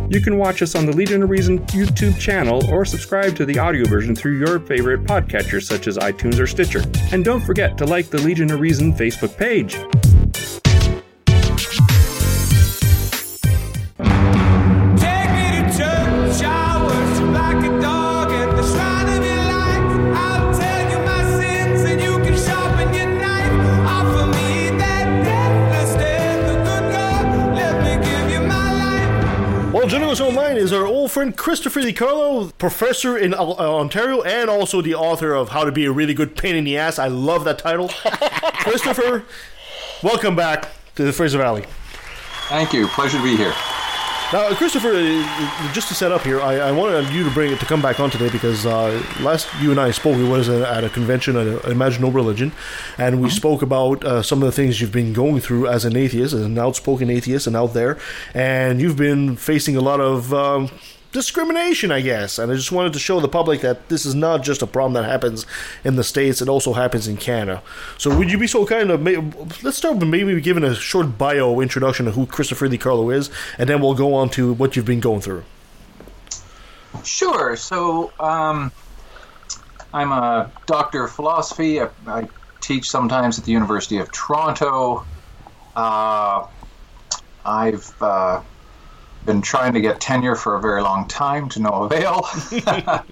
You can watch us on the Legion of Reason YouTube channel or subscribe to the audio version through your favorite podcatchers such as iTunes or Stitcher. And don't forget to like the Legion of Reason Facebook page. Well, joining us is our old friend Christopher DiCarlo, professor in uh, Ontario and also the author of How to Be a Really Good Pain in the Ass. I love that title. Christopher, welcome back to the Fraser Valley. Thank you. Pleasure to be here. Now, Christopher, uh, just to set up here, I, I wanted you to bring it to come back on today because uh, last you and I spoke, it was at a convention at Imagine No Religion, and we spoke about uh, some of the things you've been going through as an atheist, as an outspoken atheist, and out there, and you've been facing a lot of. Um, discrimination, I guess. And I just wanted to show the public that this is not just a problem that happens in the States, it also happens in Canada. So, would you be so kind of. Let's start with maybe giving a short bio introduction of who Christopher DiCarlo is, and then we'll go on to what you've been going through. Sure. So, um, I'm a doctor of philosophy. I, I, teach sometimes at the University of Toronto. Uh, I've. Uh, been trying to get tenure for a very long time to no avail.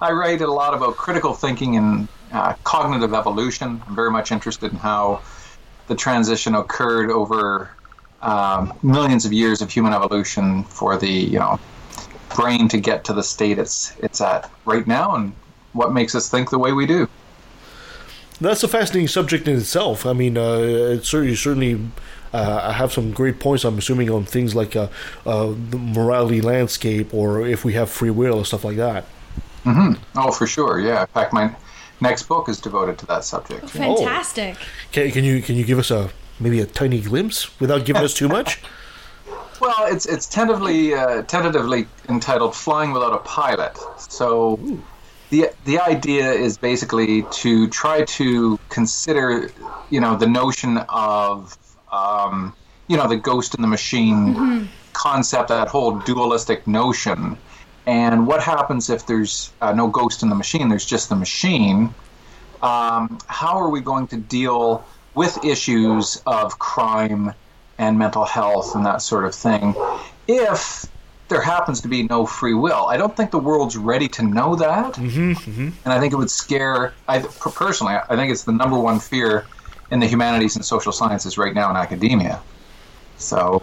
I write a lot about critical thinking and uh, cognitive evolution. I'm very much interested in how the transition occurred over um, millions of years of human evolution for the you know brain to get to the state it's it's at right now, and what makes us think the way we do. That's a fascinating subject in itself. I mean, uh, it certainly certainly uh, I have some great points. I'm assuming on things like uh, uh, the morality landscape, or if we have free will, or stuff like that. Mm-hmm. Oh, for sure. Yeah. In fact, my next book is devoted to that subject. Oh, fantastic. Oh. Can, can you can you give us a maybe a tiny glimpse without giving us too much? Well, it's it's tentatively uh, tentatively entitled "Flying Without a Pilot." So. Ooh. The, the idea is basically to try to consider, you know, the notion of um, you know, the ghost in the machine mm-hmm. concept, that whole dualistic notion. And what happens if there's uh, no ghost in the machine? There's just the machine. Um, how are we going to deal with issues of crime and mental health and that sort of thing if there happens to be no free will? I don't think the world's ready to know that, mm-hmm, mm-hmm. and I think it would scare. I personally, I think it's the number one fear in the humanities and social sciences right now in academia. So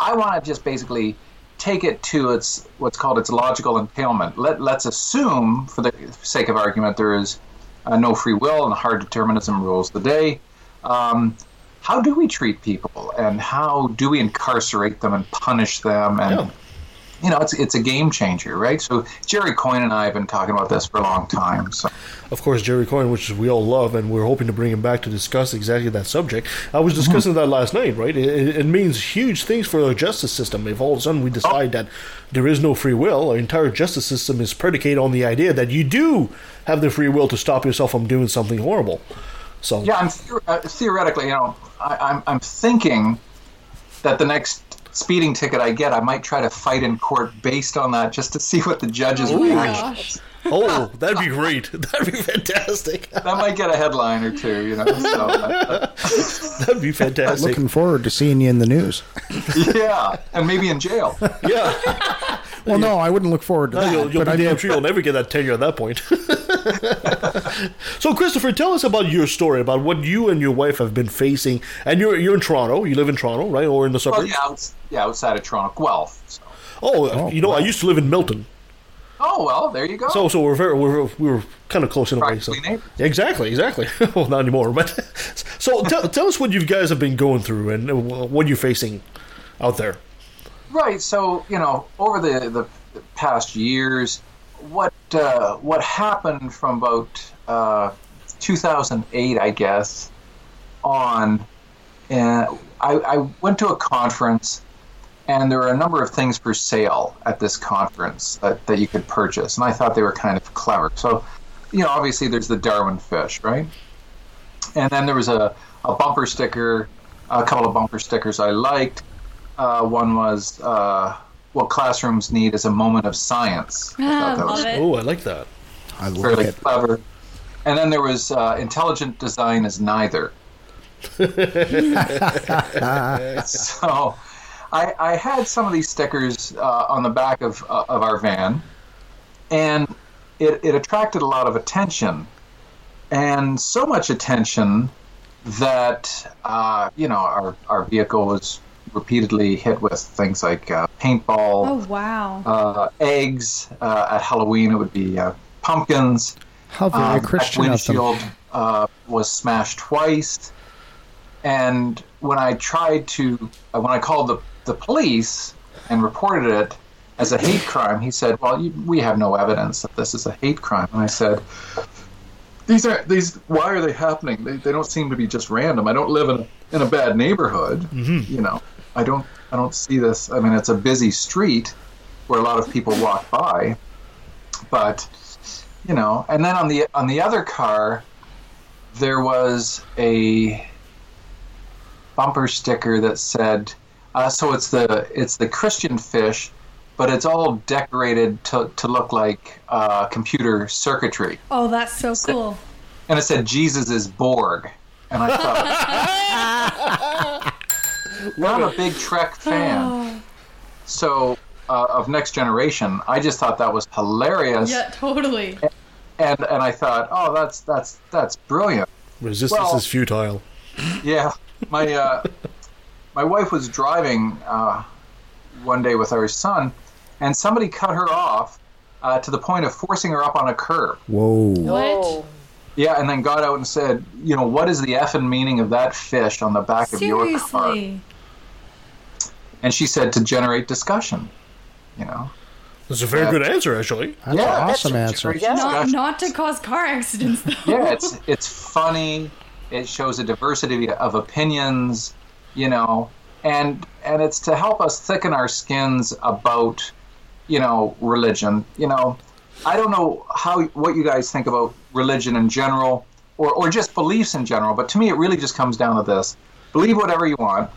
I want to just basically take it to its what's called its logical entailment. Let, let's assume, for the sake of argument, there is uh, no free will and hard determinism rules the day. Um, how do we treat people, and how do we incarcerate them and punish them, and yeah you know, it's it's a game changer, right? So Jerry Coyne and I have been talking about this for a long time. So, of course, Jerry Coyne, which we all love, and we're hoping to bring him back to discuss exactly that subject. I was discussing mm-hmm. that last night, right? It, it, means huge things for our justice system. If all of a sudden we decide oh. that there is no free will, our entire justice system is predicated on the idea that you do have the free will to stop yourself from doing something horrible. So, yeah, I'm uh, theoretically, you know, I, I'm I'm thinking that the next speeding ticket I get, I might try to fight in court based on that just to see what the judges oh reaction. oh, that'd be great. That'd be fantastic. that might get a headline or two, you know. So, uh, that'd be fantastic. Looking forward to seeing you in the news. yeah, and maybe in jail. Yeah. Well, no, I wouldn't look forward to no, that. You'll, you'll but be damn sure you'll never get that tenure at that point. so, Christopher, tell us about your story, about what you and your wife have been facing. And you're you're in Toronto. You live in Toronto, right, or in the suburbs? Well, yeah, out, yeah, outside of Toronto, Guelph. So. Oh, uh, oh, you know, wow. I used to live in Milton. Oh well, there you go. So, so we're very we're we were kind of close in a way. So exactly, exactly. well, not anymore. But so tell, tell us what you guys have been going through and what you're facing out there. Right. So you know, over the the past years, what uh, what happened from about uh, 2008, I guess, on, and I, I went to a conference, and there were a number of things for sale at this conference that, that you could purchase, and I thought they were kind of clever. So, you know, obviously there's the Darwin fish, right? And then there was a, a bumper sticker, a couple of bumper stickers I liked. Uh, one was uh, what classrooms need is a moment of science. I love it. Oh, I like that. I love fairly it. clever. And then there was uh, intelligent design is neither. so I, I, had some of these stickers uh, on the back of, uh, of our van, and it, it attracted a lot of attention. And so much attention that, uh, you know, our, our vehicle was repeatedly hit with things like uh, paintball. Oh wow! Uh, eggs uh, at Halloween. It would be uh, pumpkins. How very um, Christian windshield uh, was smashed twice. And when I tried to, uh, when I called the the police, and reported it as a hate crime, he said, "Well, you, we have no evidence that this is a hate crime." And I said, "These are these. Why are they happening? They, they don't seem to be just random. I don't live in a, in a bad neighborhood. You know, I don't I don't see this. I mean, it's a busy street where a lot of people walk by, but you know. And then on the on the other car, there was a bumper sticker that said, uh, "So it's the it's the Christian fish." But it's all decorated to, to look like uh, computer circuitry. Oh, that's so cool. And it said, Jesus is Borg. And I thought, I'm a big Trek fan. So, uh, of Next Generation, I just thought that was hilarious. Yeah, totally. And, and I thought, oh, that's, that's, that's brilliant. Resistance Well- is futile. Yeah, my uh, my wife was driving uh, one day with our son, and somebody cut her off uh, to the point of forcing her up on a curb. Whoa. What? Yeah, and then got out and said, you know, what is the effing meaning of that fish on the back of your car? Seriously. And she said to generate discussion. You know. That's a very Yeah. good answer, actually. That's Yeah, an awesome a answer. great Not, not to cause car accidents, though. yeah, it's it's funny. It shows a diversity of opinions, you know, and and it's to help us thicken our skins about, you know, religion. You know, I don't know how what you guys think about religion in general, or or just beliefs in general. But to me, it really just comes down to this: believe whatever you want,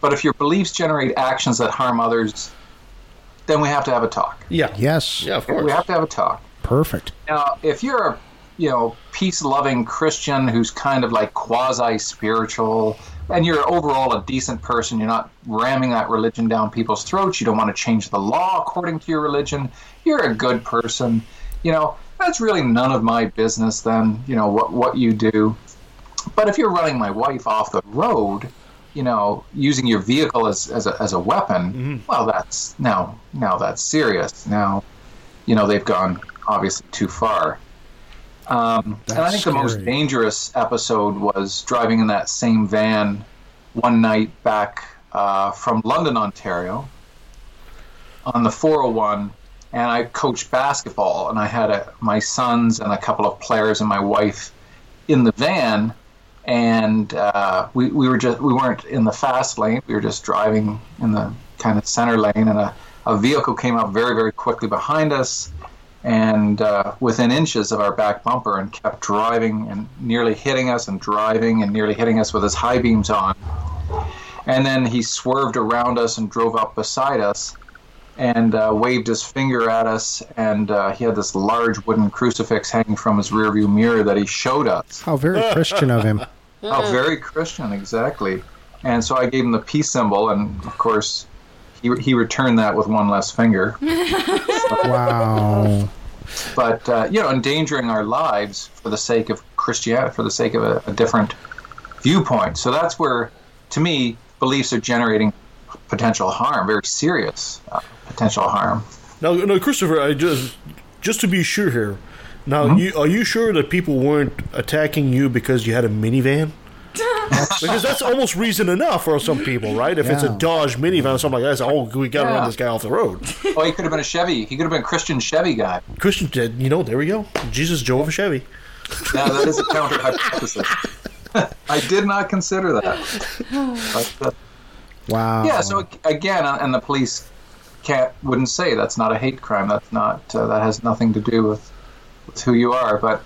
but if your beliefs generate actions that harm others, then we have to have a talk. Yeah. Yes. Yeah, of We have to have a talk. Perfect. Now, if you're a you know peace-loving Christian who's kind of like quasi-spiritual, and you're overall a decent person, you're not ramming that religion down people's throats. You don't want to change the law according to your religion. You're a good person. You know that's really none of my business. Then you know what what you do. But if you're running my wife off the road, you know, using your vehicle as, as, a, as a weapon, mm-hmm. well, that's now now that's serious. Now, you know, they've gone obviously too far. Um, and I think the most dangerous episode was driving in that same van one night back uh, from London, Ontario, on the 401, and I coached basketball, and I had a, my sons and a couple of players and my wife in the van, and uh, we, we were just we weren't in the fast lane. We were just driving in the kind of center lane, and a, a vehicle came up very very quickly behind us, and uh, within inches of our back bumper, and kept driving and nearly hitting us, and driving and nearly hitting us with his high beams on. And then he swerved around us and drove up beside us, and uh, waved his finger at us, and uh, he had this large wooden crucifix hanging from his rearview mirror that he showed us. How very Christian of him. How very Christian, exactly. And so I gave him the peace symbol, and of course, he, he returned that with one less finger. Wow. But uh, you know, endangering our lives for the sake of Christianity, for the sake of a, a different viewpoint. So that's where, to me, beliefs are generating potential harm, very serious uh, potential harm. Now, now, Christopher, I just just to be sure here. Now, Mm-hmm. you, are you sure that people weren't attacking you because you had a minivan? because that's almost reason enough for some people, right? If it's a Yeah. Dodge minivan or something like that, it's, oh, we got to Yeah. run this guy off the road. Oh, he could have been a Chevy. He could have been a Christian Chevy guy. Christian did, you know, there we go. Jesus drove a Chevy. Now that is a counter hypothesis. I did not consider that. But, uh, Wow. Yeah. So again, uh, and the police can't wouldn't say that's not a hate crime. That's not uh, that has nothing to do with with who you are. But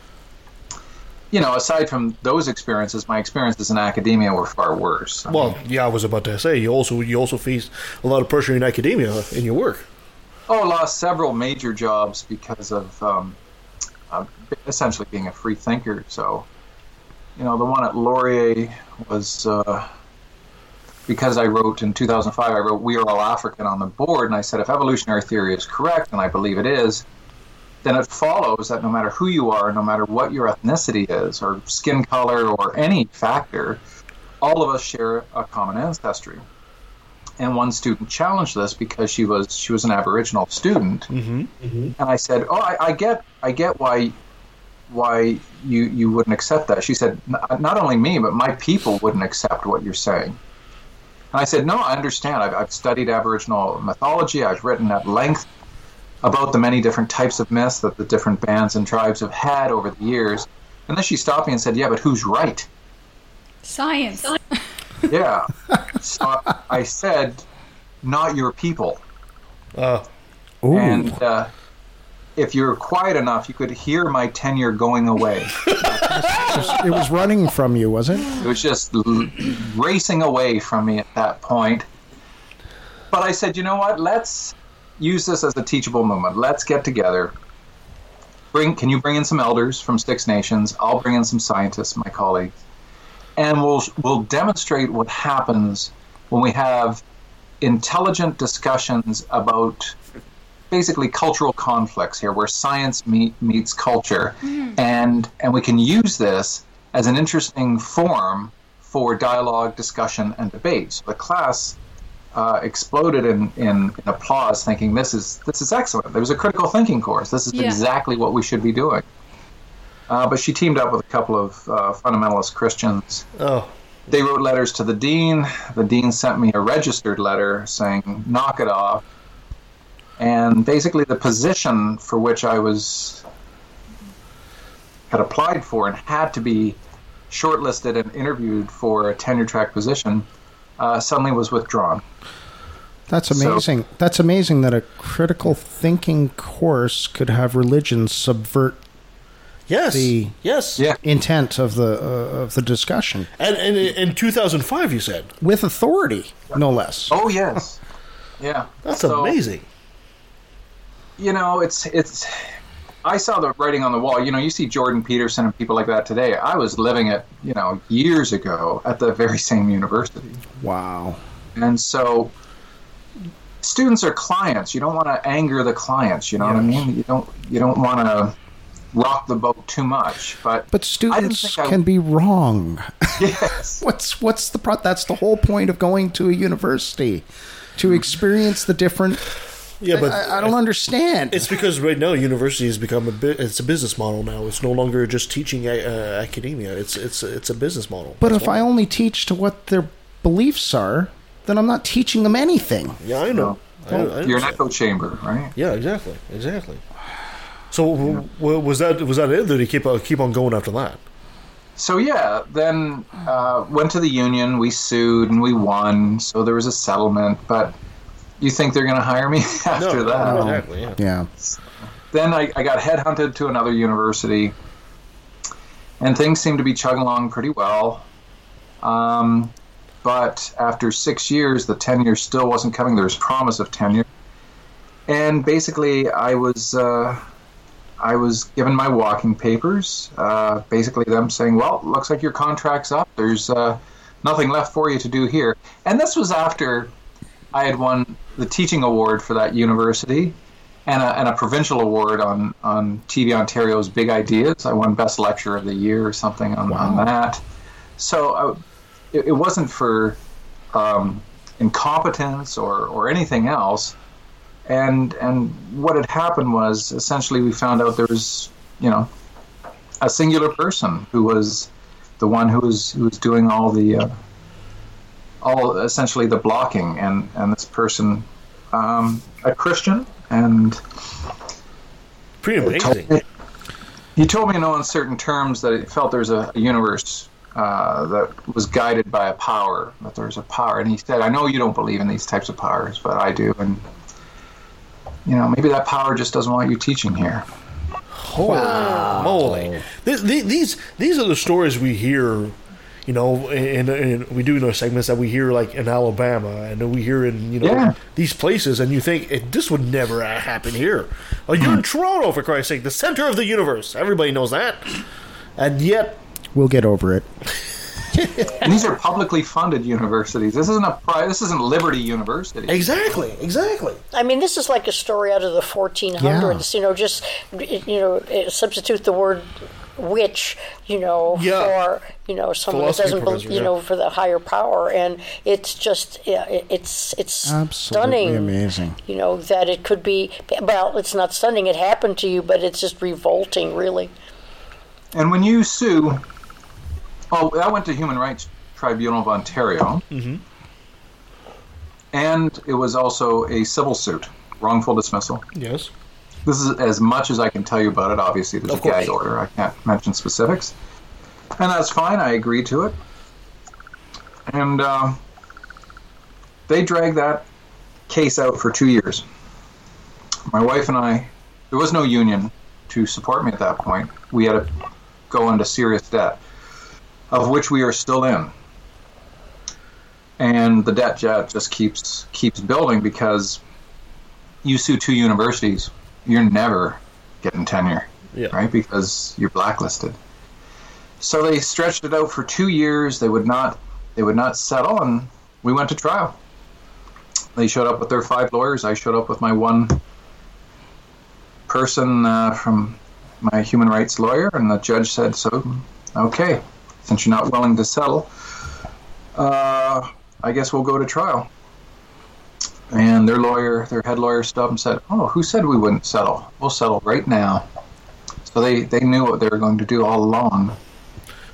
you know, aside from those experiences, my experiences in academia were far worse. I Well, mean, yeah, I was about to say you also you also face a lot of pressure in academia in your work. oh, lost several major jobs because of um, uh, essentially being a free thinker. So, you know, the one at Laurier was. Uh, because I wrote in 2005, I wrote "We Are All African" on the board, and I said if evolutionary theory is correct, and I believe it is, then it follows that no matter who you are, no matter what your ethnicity is, or skin color, or any factor, all of us share a common ancestry. And one student challenged this because she was she was an Aboriginal student, Mm-hmm. and I said, "Oh, I, I get I get why." Why you, you wouldn't accept that? She said, not only me, but my people wouldn't accept what you're saying. And I said, no, I understand. I've, I've studied Aboriginal mythology. I've written at length about the many different types of myths that the different bands and tribes have had over the years. And then she stopped me and said, yeah, but who's right? Science. Yeah. so I said, not your people. Uh, Ooh. And uh, if you're quiet enough, you could hear my tenure going away. it was running from you, wasn't it? It was just racing away from me at that point. But I said, you know what? Let's use this as a teachable moment. Let's get together. Bring, can you bring in some elders from Six Nations? I'll bring in some scientists, my colleagues, and we'll we'll demonstrate what happens when we have intelligent discussions about basically cultural conflicts here, where science meet, meets culture, mm-hmm. and and we can use this as an interesting form for dialogue, discussion, and debate. So the class uh, exploded in, in, in applause, thinking this is this is excellent. There was a critical thinking course. This is Yeah. exactly what we should be doing. Uh, but she teamed up with a couple of uh, fundamentalist Christians. Oh. They wrote letters to the dean. The dean sent me a registered letter saying, knock it off. And basically, the position for which I was had applied for and had to be shortlisted and interviewed for a tenure track position uh, suddenly was withdrawn. That's So- amazing. That's amazing that a critical thinking course could have religion subvert yes, the yes, intent of the uh, of the discussion And, and in 2005, you said with authority, no less. Oh yes, yeah, that's So- amazing. you know, it's it's. I saw the writing on the wall. You know, you see Jordan Peterson and people like that today. I was living it, you know, years ago at the very same university. Wow. And so, students are clients. You don't want to anger the clients. You know what I mean? You don't you don't want to rock the boat too much. But But students think I- can be wrong. Yes. what's what's the pro- that's the whole point of going to a university to experience the different Yeah, but I, I don't understand. It's because right now university has become a bit. It's a business model now. It's no longer just teaching uh, academia. It's it's it's a business model. But That's if why. I only teach to what their beliefs are, then I'm not teaching them anything. yeah, I know. I, I You're an echo chamber, right? Yeah, exactly, exactly. So w- w- was that was that it? Did he keep uh, keep on going after that? So yeah, then uh, went to the union. We sued and we won. So there was a settlement. But you think they're going to hire me after that? no, exactly. Yeah. Yeah. then I, I got headhunted to another university, and things seemed to be chugging along pretty well. Um, but after six years, the tenure still wasn't coming. There was promise of tenure, and basically, I was uh, I was given my walking papers. Uh, basically, them saying, "Well, looks like your contract's up. There's uh, nothing left for you to do here." And this was after I had won the teaching award for that university and a, and a provincial award on, on TV Ontario's Big Ideas. I won Best Lecture of the Year or something on, on that. So I, it, it wasn't for um, incompetence or, or anything else. And and what had happened was essentially we found out there was you know a singular person who was the one who was who was doing all the uh, all essentially the blocking and and this person um, a Christian and Pretty amazing. he told me in no uncertain terms that he felt there's a, a universe uh, that was guided by a power, that there's a power. And he said, I know you don't believe in these types of powers, but I do. And, you know, maybe that power just doesn't want you teaching here. Holy moly! This, these these are the stories we hear. You know, and, and we do know segments that we hear like in Alabama, and we hear in you know Yeah. these places, and you think it, this would never uh, happen here. Oh, you're in Toronto, for Christ's sake, the center of the universe. Everybody knows that, and yet We'll get over it. These are publicly funded universities. This isn't a pri- this isn't Liberty University. exactly, exactly. I mean, this is like a story out of the 1400s. You know, just you know, substitute the word witch, you know, Yeah. for you know someone that doesn't, bel professor, you yeah. know, for the higher power, and it's just yeah, it's it's Absolutely stunning. amazing. You know that it could be well, it's not stunning. It happened to you, but it's just revolting, really. And when you sue, oh, I went to Human Rights Tribunal of Ontario, Mm-hmm. and it was also a civil suit, wrongful dismissal. Yes. This is as much as I can tell you about it. Obviously, there's Of a course. gag order. I can't mention specifics, and that's fine. I agreed to it, and um, they dragged that case out for two years. My wife and I, there was no union to support me at that point. We had to go into serious debt, of which we are still in. And the debt jet just keeps keeps building because you sue two universities, you're never getting tenure, Yeah. right? Because you're blacklisted. So they stretched it out for two years. They would not they would not settle, and we went to trial. They showed up with their five lawyers. I showed up with my one person uh, from my human rights lawyer, and the judge said, "So, okay, since you're not willing to settle, uh, I guess we'll go to trial." And their lawyer, their head lawyer, stopped and said, "Oh, who said we wouldn't settle? We'll settle right now." So they they knew what they were going to do all along.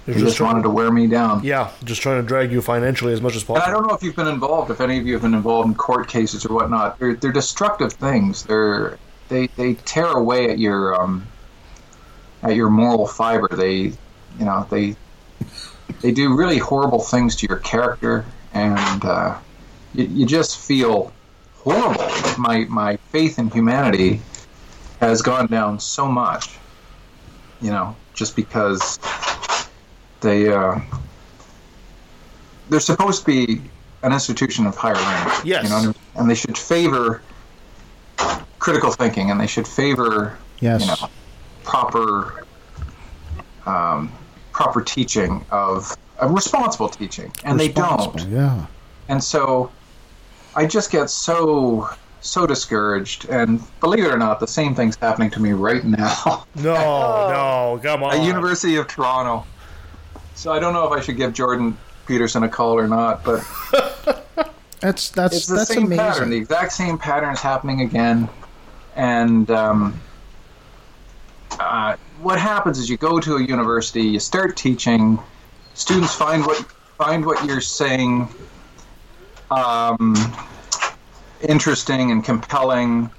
They They're just trying- wanted to wear me down. Yeah, just trying to drag you financially as much as And I don't know if you've been involved, if any of you have been involved in court cases or whatnot. They're, they're destructive things. They're they they tear away at your um, at your moral fiber. They you know they they do really horrible things to your character, and uh, you, you just feel horrible. My my faith in humanity has gone down so much. You know, just because they. Uh, they're supposed to be an institution of higher rank. Yes. You know, and they should favor critical thinking, and they should favor Yes. you know proper um, proper teaching of, of responsible teaching, and they don't. Yeah. And so I just get so so discouraged. And believe it or not, the same thing's happening to me right now. No, no, come on. At University of Toronto. So I don't know if I should give Jordan Peterson a call or not, but That's that's it's the that's same amazing. pattern. The exact same pattern is happening again. And um, uh, what happens is you go to a university, you start teaching, students find what find what you're saying um, interesting and compelling,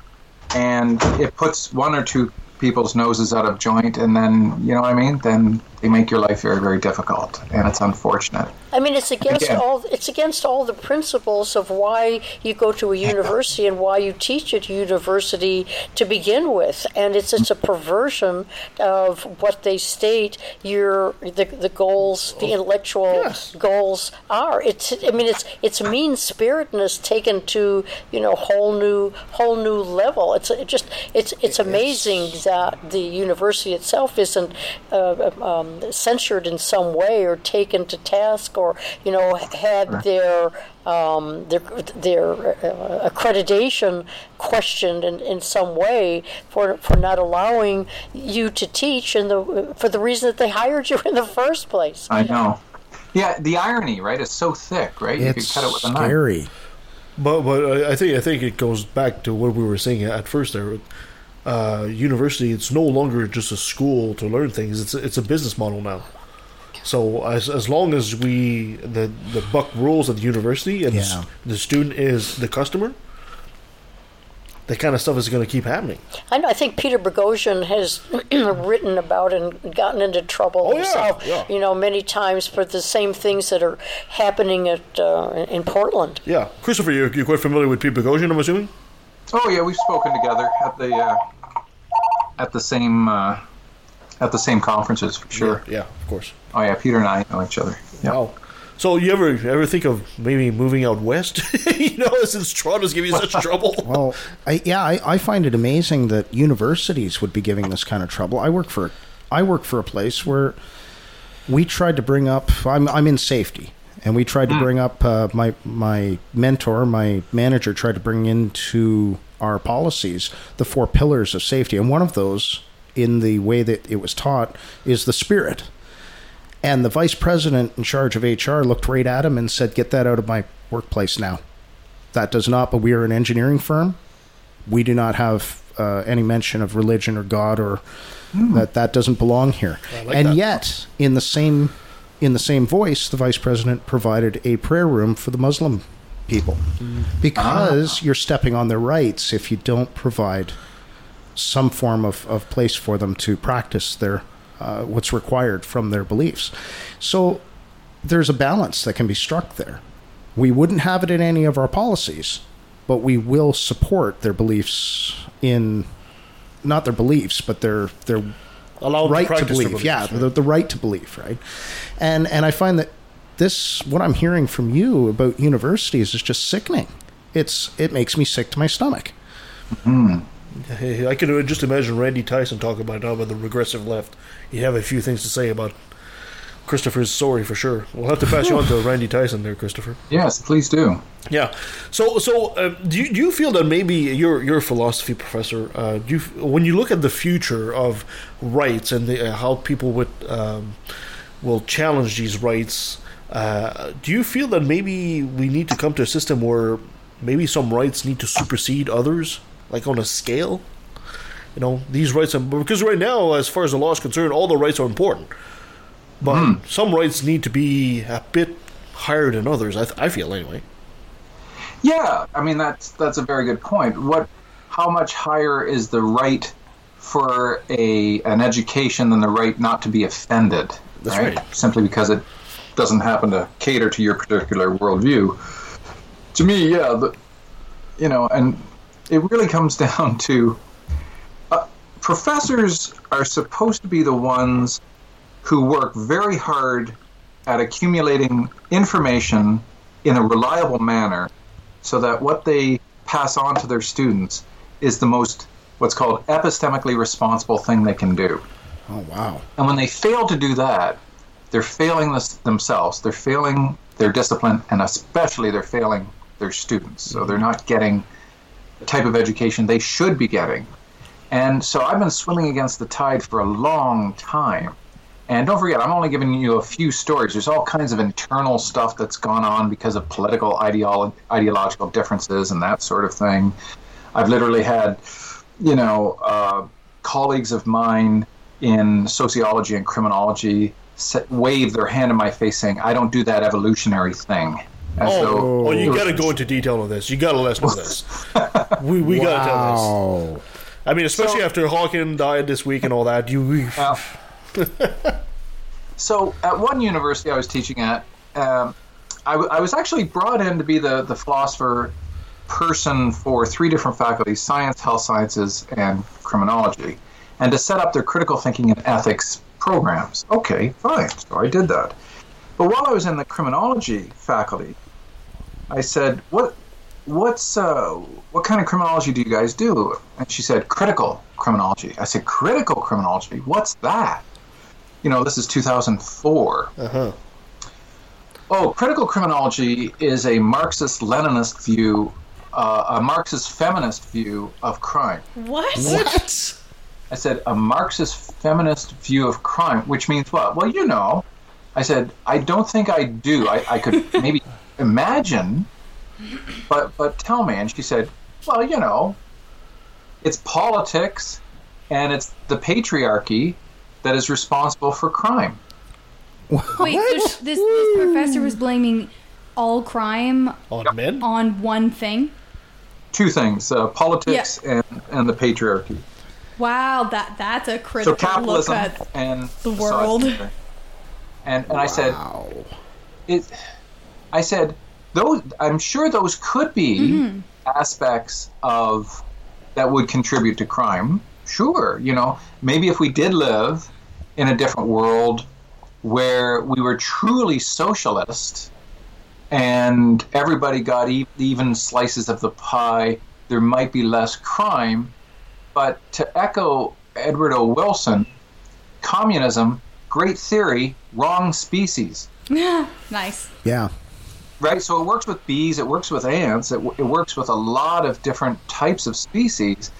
and it puts one or two people's noses out of joint, and then you know what I mean. Then they make your life very very difficult, and it's unfortunate. I mean, it's against Again. all it's against all the principles of why you go to a university and why you teach at university to begin with, and it's it's a perversion of what they state your the, the goals, the intellectual goals are. It's I mean, it's it's mean spiritedness taken to you know whole new whole new level. It's it just it's it's amazing that the university itself isn't uh, um, censured in some way or taken to task or you know had their um, their their uh, accreditation questioned in, in some way for for not allowing you to teach and the for the reason that they hired you in the first place. I know. Yeah, the irony, right, is so thick, right? you It's could cut it with a knife. scary. But but I I think I think it goes back to what we were saying at first there. Uh, university, it's no longer just a school to learn things. It's a, it's a business model now. So as as long as we the the buck rules at the university and the Yeah. the student is the customer, that kind of stuff is going to keep happening. I know. I think Peter Boghossian has written about and gotten into trouble Oh, yeah, himself. yeah. You know, many times for the same things that are happening at uh, in Portland. Yeah, Christopher, you're, you're quite familiar with Peter Boghossian, I'm assuming. Oh yeah, we've spoken together at the uh, at the same uh, at the same conferences for sure. Yeah, of course. Oh yeah, Peter and I know each other. Yeah. Wow. So you ever ever think of maybe moving out west? you know, since Toronto's giving you such trouble. Well, I, yeah, I, I find it amazing that universities would be giving this kind of trouble. I work for I work for a place where we tried to bring up. I'm I'm in safety, and we tried to bring up uh, my my mentor, my manager, tried to bring into our policies the four pillars of safety, and one of those, in the way that it was taught, is the spirit. And the vice president in charge of HR looked right at him and said, "Get that out of my workplace now." That does not, but we are an engineering firm. We do not have uh, any mention of religion or God or that that doesn't belong here. Like and that. yet, in the same in the same voice, the vice president provided a prayer room for the Muslim people because you're stepping on their rights if you don't provide some form of, of place for them to practice their uh, what's required from their beliefs. So there's a balance that can be struck there. We wouldn't have it in any of our policies, but we will support their beliefs in not their beliefs, but their their Allow them to right to their believe. beliefs, yeah, right. the, the right to believe, right? And and I find that this what I'm hearing from you about universities is just sickening. It's it makes me sick to my stomach. Hey, I can just imagine Randy Tyson talking about now about the regressive left. You have a few things to say about Christopher's story for sure. We'll have to pass you on to Randy Tyson there, Christopher. Yes, please do. Yeah. So, so uh, do you, do you feel that maybe your your philosophy professor, uh, do you, when you look at the future of rights and the, uh, how people would um, will challenge these rights, uh, do you feel that maybe we need to come to a system where maybe some rights need to supersede others, like on a scale? You know, these rights, are, because right now, as far as the law is concerned, all the rights are important, but some rights need to be a bit higher than others. I, th- I feel anyway. Yeah, I mean that's that's a very good point. What, how much higher is the right for a an education than the right not to be offended? That's right. Simply because it doesn't happen to cater to your particular worldview. To me, yeah, the, you know, and it really comes down to uh, professors are supposed to be the ones who work very hard at accumulating information in a reliable manner so that what they pass on to their students is the most what's called epistemically responsible thing they can do. Oh wow. And when they fail to do that, they're failing this themselves. They're failing their discipline and especially they're failing their students. So they're not getting the type of education they should be getting. And so I've been swimming against the tide for a long time. And don't forget, I'm only giving you a few stories. There's all kinds of internal stuff that's gone on because of political ideolo- ideological differences and that sort of thing. I've literally had, you know, uh, colleagues of mine in sociology and criminology sa- wave their hand in my face saying, I don't do that evolutionary thing. As Oh, though oh, you got to go into detail on this. You got to let us know this. we we got to tell this. I mean, especially after Hawking died this week and all that. You. we- So at one university I was teaching at, um, I, w- I was actually brought in to be the, the philosopher person for three different faculties science, health sciences, and criminology, and to set up their critical thinking and ethics programs. Okay, fine. So I did that. But while I was in the criminology faculty, I said, "What, what's, uh, what kind of criminology do you guys do?" And she said, "Critical criminology." I said, "Critical criminology? What's that?" You know, this is 2004. Uh-huh. Oh, critical criminology is a Marxist Leninist view, uh, a Marxist feminist view of crime. What? What? I said, a Marxist feminist view of crime, which means what? Well, you know. I said, I don't think I do. I, I could maybe imagine, but but tell me. And she said, well, you know, it's politics and it's the patriarchy that is responsible for crime. Wait, so sh- this, this professor was blaming all crime on men on one thing. Two things: uh, politics and and the patriarchy. Wow, that that's a So critical look at and the world. misogyny. And and I said, it. I said those. I'm sure those could be Mhm. aspects of that would contribute to crime. Sure, you know, maybe if we did live in a different world where we were truly socialist and everybody got e- even slices of the pie, there might be less crime. But to echo Edward O. Wilson, communism, great theory, wrong species. Yeah, nice. Yeah. Right, so it works with bees, it works with ants, it, it works with a lot of different types of species.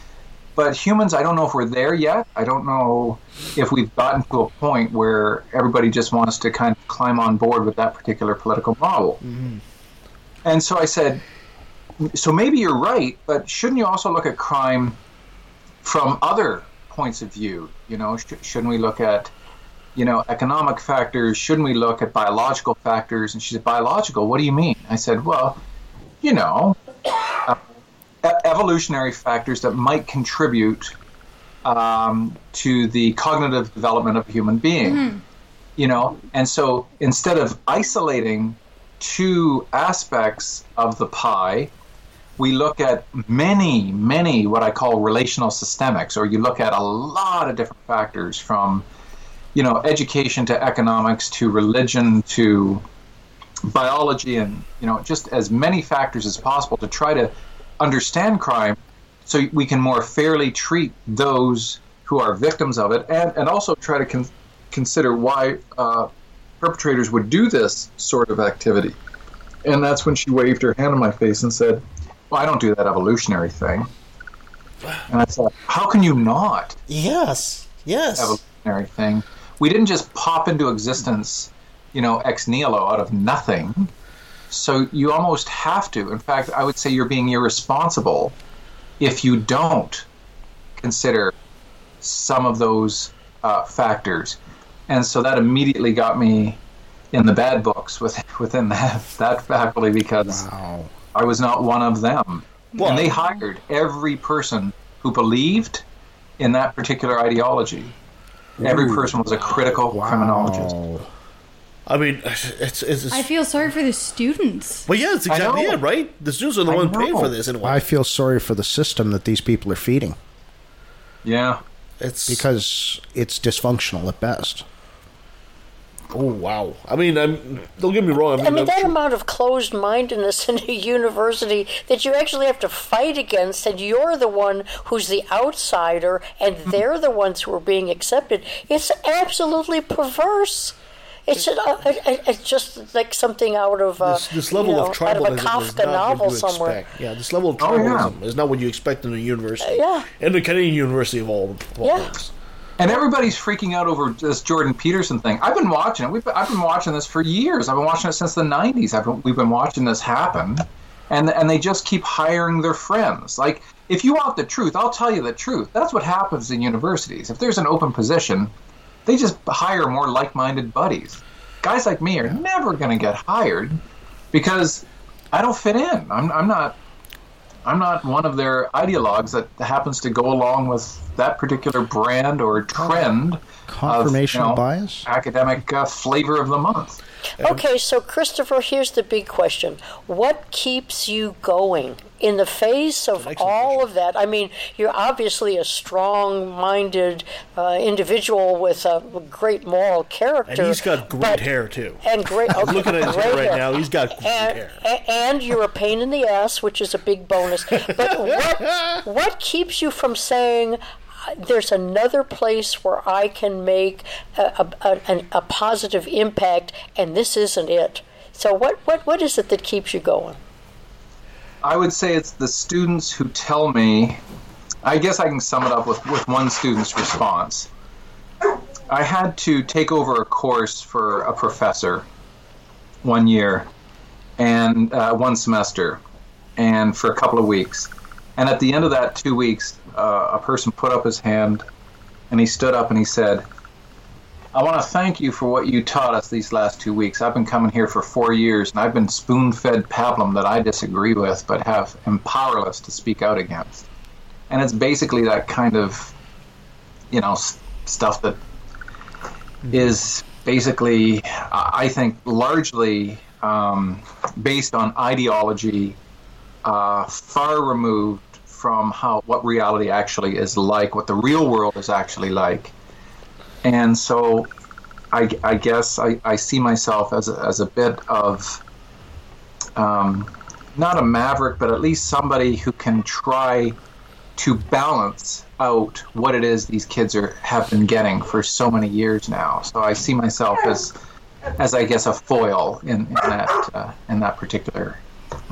But humans, I don't know if we're there yet. I don't know if we've gotten to a point where everybody just wants to kind of climb on board with that particular political model. Mm-hmm. And so I said, so maybe you're right, but shouldn't you also look at crime from other points of view? You know, sh- shouldn't we look at, you know, economic factors? Shouldn't we look at biological factors? And she said, biological? What do you mean? I said, well, you know, uh, e- evolutionary factors that might contribute um, to the cognitive development of a human being. You know, and so instead of isolating two aspects of the pie, we look at many, many what I call relational systemics, or you look at a lot of different factors from, you know, education to economics to religion to biology and, you know, just as many factors as possible to try to understand crime so we can more fairly treat those who are victims of it and, and also try to con- consider why uh, perpetrators would do this sort of activity. And that's when she waved her hand in my face and said, Well, I don't do that evolutionary thing. And I thought, How can you not? Yes. Yes. Evolutionary thing. We didn't just pop into existence, you know, ex nihilo out of nothing. So you almost have to. In fact, I would say you're being irresponsible if you don't consider some of those uh, factors. And so that immediately got me in the bad books with, within that, that faculty because I was not one of them. and they hired every person who believed in that particular ideology. Every person was a critical criminologist. I mean, it's, it's, it's I feel sorry for the students. well, yeah, it's exactly it, right? The students are the I one paying for this in. I feel sorry for the system that these people are feeding Yeah. It's because it's dysfunctional at best. Oh wow. I mean, I'm, don't get me wrong. I mean, I mean, I'm that sure- amount of closed mindedness in a university that you actually have to fight against, and you're the one who's the outsider, and Mm-hmm. they're the ones who are being accepted. It's absolutely perverse. It's just, uh, it- it- it's just like something out of uh, this, this level you know, of out of a tribalism is Kafka not novel what you somewhere. expect. Yeah, this level of Oh, yeah. tribalism is not what you expect in a university. Yeah. And the Canadian University of all, of all Yeah. things. And everybody's freaking out over this Jordan Peterson thing. I've been watching it. We've, I've been watching this for years. I've been watching it since the '90s. I've been, we've been watching this happen, and and they just keep hiring their friends. Like, if you want the truth, I'll tell you the truth. That's what happens in universities. If there's an open position, they just hire more like-minded buddies. Guys like me are never going to get hired because I don't fit in. I'm, I'm not. I'm not one of their ideologues that happens to go along with that particular brand or trend. Confirmational of, you know, bias? Academic uh, flavor of the month. Okay, so Christopher, here's the big question. What keeps you going in the face of all of that? I mean, you're obviously a strong minded uh, individual with a great moral character. And he's got great but- hair too. And great. I'm looking at his hair right hair. now. He's got great and, hair. and you're a pain in the ass, which is a big bonus. But what, what keeps you from saying, "Uh, there's another place where I can make a, a, a, a positive impact, and this isn't it? So, what, what, what is it that keeps you going? I would say it's the students who tell me. I guess I can sum it up with, with one student's response. I had to take over a course for a professor one year and uh, one semester and for a couple of weeks. And at the end of that two weeks, uh, a person put up his hand and he stood up and he said, I want to thank you for what you taught us these last two weeks. I've been coming here for four years, and I've been spoon fed pablum that I disagree with, but have am powerless to speak out against. And it's basically that kind of, you know, stuff that is basically, I I think, largely um, based on ideology, uh, far removed from how what reality actually is like, what the real world is actually like and so I, I guess I, I see myself as a, as a bit of um, not a maverick, but at least somebody who can try to balance out what it is these kids are have been getting for so many years now. So I see myself as as I guess a foil in, in that uh, in that particular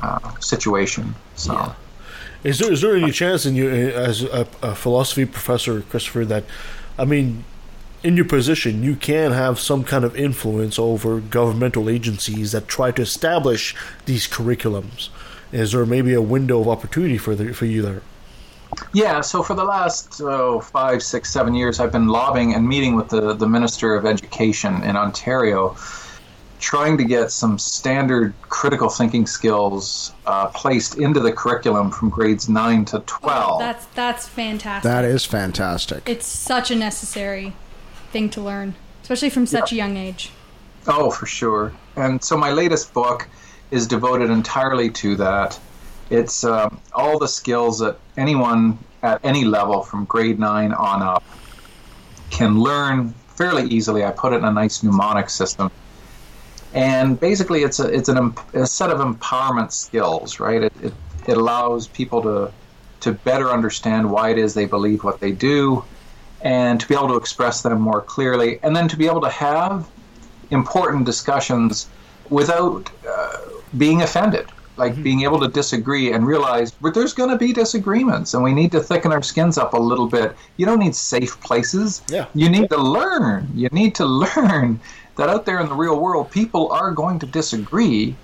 uh, situation. So. Is there is there any chance in you as a, a philosophy professor, Christopher, that I mean, in your position, you can have some kind of influence over governmental agencies that try to establish these curriculums? Is there maybe a window of opportunity for the, for you there? Yeah, so for the last oh, five, six, seven years, I've been lobbying and meeting with the, the Minister of Education in Ontario trying to get some standard critical thinking skills uh, placed into the curriculum from grades 9 to 12. That's that's fantastic. That is fantastic. It's such a necessary thing to learn, especially from such a young age. Oh, for sure. And so my latest book is devoted entirely to that. It's um, all the skills that anyone at any level from grade 9 on up can learn fairly easily. I put it in a nice mnemonic system. And basically, it's a it's an, a set of empowerment skills, right? It, it, it allows people to to better understand why it is they believe what they do, and to be able to express them more clearly, and then to be able to have important discussions without uh, being offended, like being able to disagree and realize well, there's going to be disagreements, and we need to thicken our skins up a little bit. You don't need safe places. Yeah. You need to learn. You need to learn that out there in the real world, people are going to disagree,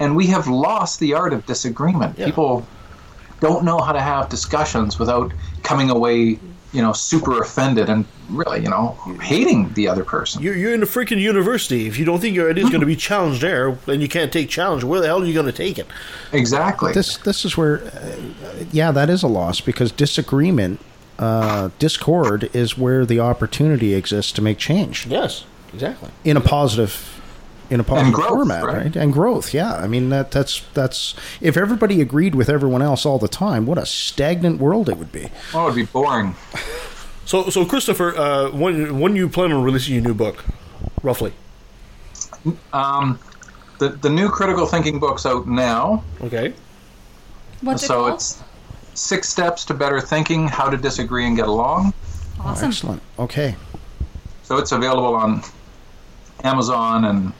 and we have lost the art of disagreement. People don't know how to have discussions without coming away, you know, super offended and really, you know, hating the other person. You're, you're in a freaking university. If you don't think your idea is going to be challenged there, and you can't take challenge, where the hell are you going to take it? Exactly. This this is where, uh, yeah, that is a loss because disagreement, uh, discord is where the opportunity exists to make change. Yes, exactly. In a positive, in a positive growth, format, right? right? And growth, yeah. I mean that that's that's if everybody agreed with everyone else all the time, what a stagnant world it would be. Oh, it'd be boring. So, so Christopher, uh, when when you plan on releasing your new book, roughly? Um, the the new critical thinking book's out now. Okay. What's it so called? it's six steps to better thinking: how to disagree and get along. Awesome. Excellent. Okay. So it's available on Amazon and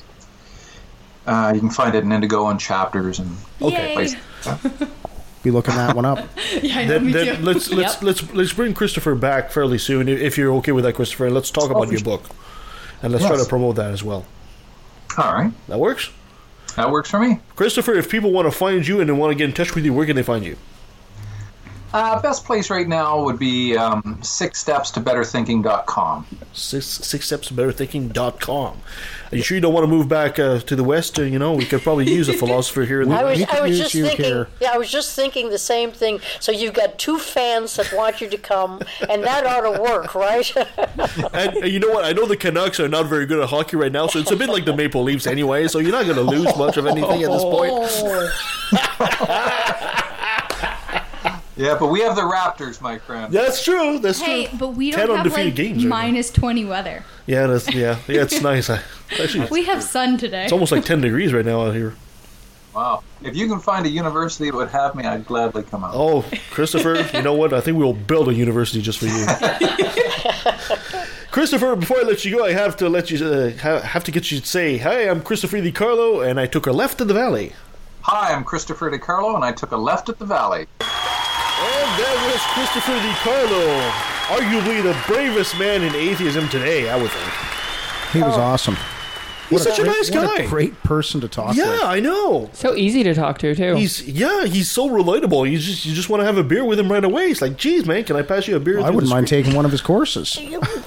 uh, you can find it in Indigo and Chapters and Okay. places. Be looking that one up. yeah, I know, Then, me too. let's let's Yep. let's let's bring Christopher back fairly soon, if- if you're okay with that, Christopher. And let's talk about for your sure. book, and let's try to promote that as well. All right, That works. that works for me. Christopher, if people want to find you and they want to get in touch with you, where can they find you? Uh, best place right now would be um, six steps to betterthinking.com. Six six steps to betterthinking.com. Are you sure you don't want to move back uh, to the west? Uh, you know, we could probably use a philosopher here. In the I was, I was just thinking. here. Yeah, I was just thinking the same thing. So you've got two fans that want you to come, and that ought to work, right? And, and you know what? I know the Canucks are not very good at hockey right now, so it's a bit like the Maple Leafs anyway. So you're not going to lose much of anything at this point. Yeah, but we have the Raptors, my friend. Yeah, That's true. That's Hey, true. but we Ten don't have undefeated like games right minus twenty weather. Yeah, that's yeah, yeah. It's nice. I, actually, We have sun today. it's almost like ten degrees right now out here. Wow. If you can find a university that would have me, I'd gladly come out. Oh, Christopher, you know what? I think we'll build a university just for you. Christopher, before I let you go, I have to let you uh, ha- have to get you to say, "Hi, I'm Christopher DiCarlo, and I took a left in the valley." Hi, I'm Christopher DiCarlo, and I took a left at the valley. And that was Christopher DiCarlo, arguably the bravest man in atheism today, I would think. He was oh. awesome. He's such a great- nice what guy. a great person to talk to. Yeah. I know. So easy to talk to too. He's yeah, he's so relatable. You just you just want to have a beer with him right away. He's like, geez, man, can I pass you a beer? I wouldn't mind screen?" taking one of his courses.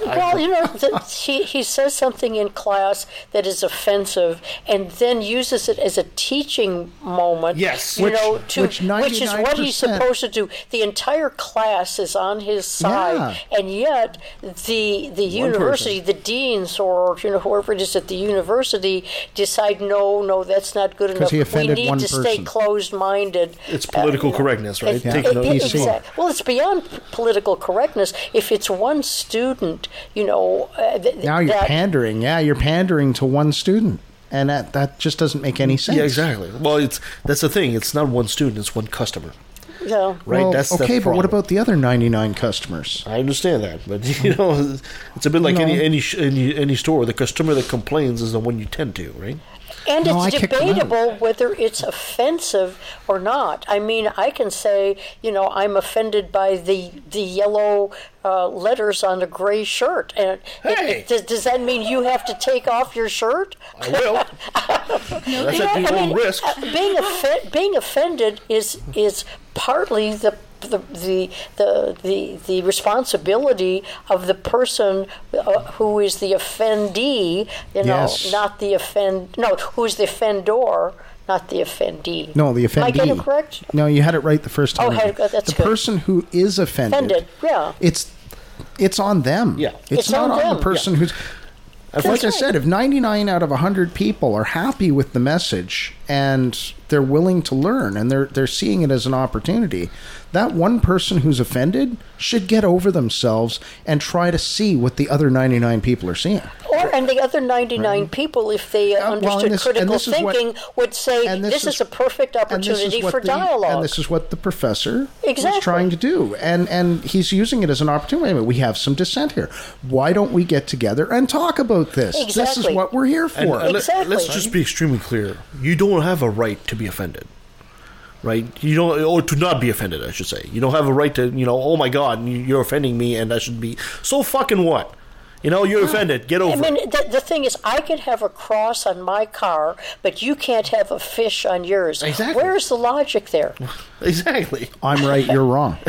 well, you know, the, he, he says something in class that is offensive, and then uses it as a teaching moment. Yes. you Which- know, to, which which is what he's supposed to do. The entire class is on his side, and yet the the university, the deans, or you know whoever it is at the university, decide no, no, that's not good enough. he we need one to stay closed-minded. It's political Uh, correctness, right? it- Taking it- it- PC. exact- well, it's beyond political correctness. If it's one student, you know, uh, th- Now you're that, pandering. Yeah, you're pandering to one student, and that that just doesn't make any sense. Yeah, exactly. Well, it's that's the thing. It's not one student; it's one customer, yeah. right? Well, that's the okay, but what about the other 99 customers? I understand that, but you know, it's a bit like No. any any any any store. The customer that complains is the one you tend to, right? And No, it's kick debatable whether it's offensive or not. I mean, I can say, you know, I'm offended by the the yellow uh, letters on a gray shirt, and Hey! it- does, does that mean you have to take off your shirt? I will. That's at I your own mean, risk. uh, being offe- being offended is is partly the the the the the, the responsibility of the person uh, who is the offendee. You know, Yes. not the offend. No, who is the offender, not the offendee. No, the offendee. Am I getting it correct? No, you had it right the first Oh, time. had it- that's the good. person who is offended. Offended. Yeah. It's it's on them. Yeah. It's, It's not on on, the person Yeah. who's. That's like I said, if 99 out of 100 people are happy with the message and they're willing to learn and they're they're seeing it as an opportunity, that one person who's offended should get over themselves and try to see what the other 99 people are seeing. Or and the other ninety nine people, if they uh, well, understood this- critical this is what- thinking, would say this, this is, is- a perfect And this is opportunity for the- dialogue. And this is what the professor Exactly. was trying to do. And and he's using it as an opportunity. Wait a minute, we have some dissent here. Why don't we get together and talk about this? This is what we're here And, for. uh, let, us just be extremely clear. You don't have a right to be offended. Right? You don't, or to not be offended, I should say. You don't have a right to, you know, oh my God, you- you're offending me, and I should be. So fucking what? You know, you're offended. Get over. I over mean, it. the, the thing is, I could have a cross on my car, but you can't have a fish on yours. Exactly. Where's the logic there? Exactly. I'm right, you're wrong.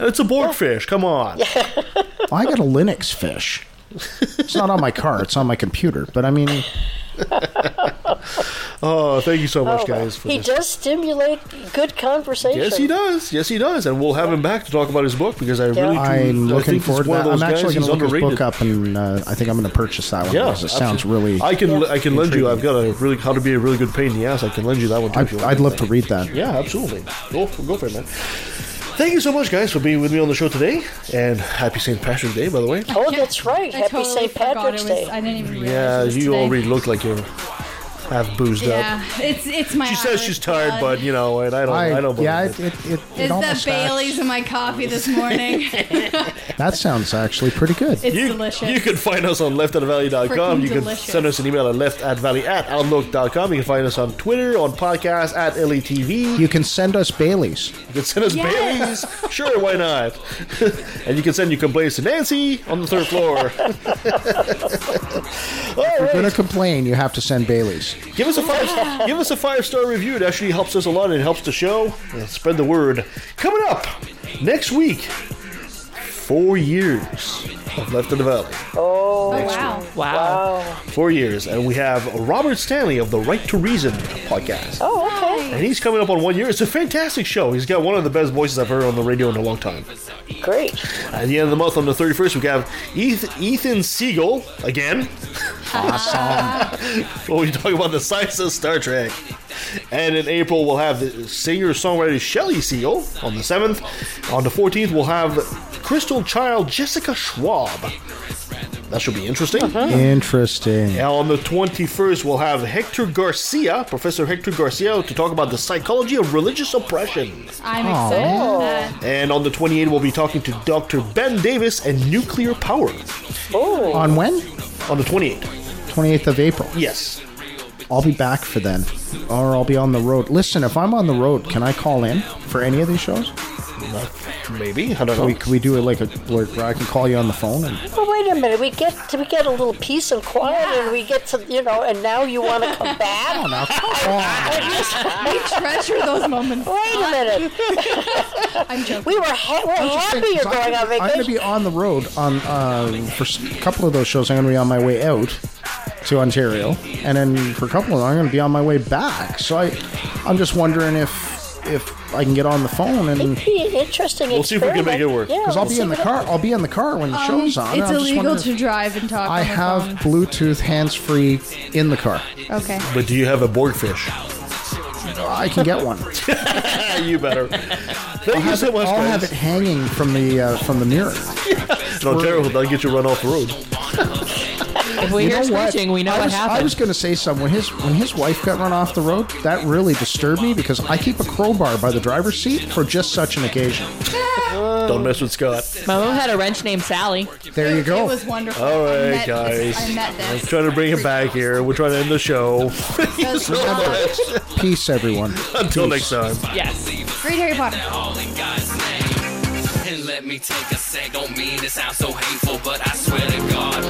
It's a borg fish. Come on. I got a Linux fish. It's not on my car, it's on my computer. But I mean, Oh, thank you so much, Oh, guys, for he this. does stimulate good conversation. Yes, he does. Yes, he does, and we'll have him back to talk about his book because I really, do, I'm looking forward to that. I'm actually going to He's look his book up, and uh, I think I'm going to purchase that one Yeah, because it sounds absolutely. really. I can I can lend you. I've got a really how to be a really good pain in the ass. I can lend you that one too. I'd, want. I'd love to read that. Yeah, absolutely. Go for, go for it, man. Thank you so much, guys, for being with me on the show today, and happy St. Patrick's Day, by the way. Oh, that's right. I Happy totally St. Patrick's was- Day. I didn't even realize Yeah, it was you today. already look like you're half boozed Yeah, up. it's it's my. She says she's tired, blood. but you know, and I don't, I, I- don't believe yeah, it. it, it, it, it It's almost the acts- Bailey's in my coffee this morning. That sounds actually pretty good. It's you, delicious. You can find us on leftatvalley.com. Freaking You can delicious. send us an email at leftatvalley at outlook.com. You can find us on Twitter, on podcast at LETV. You can send us Bailey's. You can send us Yes. Bailey's. Sure, why not? and you can send your complaints to Nancy on the third floor. If you're going to complain, you have to send Bailey's. Give us a five. give us a five star review. It actually helps us a lot. and It helps the show. Spread the word. Coming up next week. Four years of Left in the Valley. Oh, oh Next wow. Wow. Four years, and we have Robert Stanley of the Right to Reason podcast. Oh, okay. And he's coming up on one year. It's a fantastic show. He's got one of the best voices I've heard on the radio in a long time. Great. At the end of the month, on the 31st, we have Ethan Siegel again. Awesome. when we talk about the science of Star Trek. And in April, we'll have the singer songwriter Shelley Seal on the 7th. On the 14th, we'll have Crystal Child Jessica Schwab. That should be interesting. Uh-huh. Interesting. And on the 21st, we'll have Hector Garcia, Professor Hector Garcia, to talk about the psychology of religious oppression. I'm Aw. excited for that. And on the 28th, we'll be talking to Dr. Ben Davis and nuclear power. Oh, On when? On the 28th. 28th of April. Yes. I'll be back for then. Or I'll be on the road. Listen, if I'm on the road, can I call in for any of these shows? Maybe. I don't Can know. we, can we do it like a where, where I can call you on the phone? And, well, wait a minute. We get we get a little peace and quiet, and we get to you know, and now you want to come back? oh, now come on. We treasure those moments. Wait a minute. I'm joking. We were ha- we're I'm happy saying, you're 'cause I'm going gonna- I'm going to vacation. be on the road on uh, for a couple of those shows. I'm going to be on my way out to Ontario, and then for a couple of them, I'm going to be on my way back. So I, I'm just wondering if if I can get on the phone and It'd be an interesting We'll see if we can make it work. Yeah, because I'll we'll be in the car. I'll be in the car when the Um, show's on. it's I'm just illegal wondering to drive and talk. I on the have phone. Bluetooth hands free in the car. Okay. But do you have a Borg fish? I can get one. you better. Thank I'll you have, so it, much, I'll guys. have it hanging from the uh, from the mirror. In terrible. that'll get you run off the road. If we You hear know screeching, we know I what was, I was going to say something when his when his wife got run off the road. That really disturbed me because I keep a crowbar by the driver's seat for just such an occasion. Don't mess with Scott. My mom had a wrench named Sally. There you go. It was wonderful. All right, I met guys. This, I met I'm trying to bring it back here. We're trying to end the show. Thank so. Peace, everyone. Until next time. Yes. Great Harry Potter. all in God's name. And let me take a sec, don't mean to sound so hateful, but I swear to God,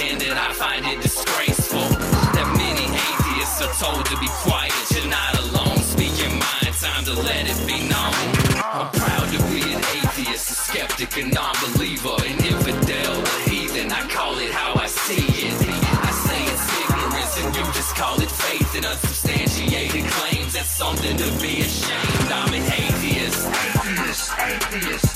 pun intended, I find it disgraceful that many atheists are told to be quiet. You're not alone, speak your mind, time to let it be known. I'm proud to be an atheist, a skeptic, a non-believer, an infidel, a heathen. I call it how I see it. I say it's ignorance, and you just call it faith and unsubstantiated claims. That's something to be ashamed. I'm an atheist. Atheist, atheist.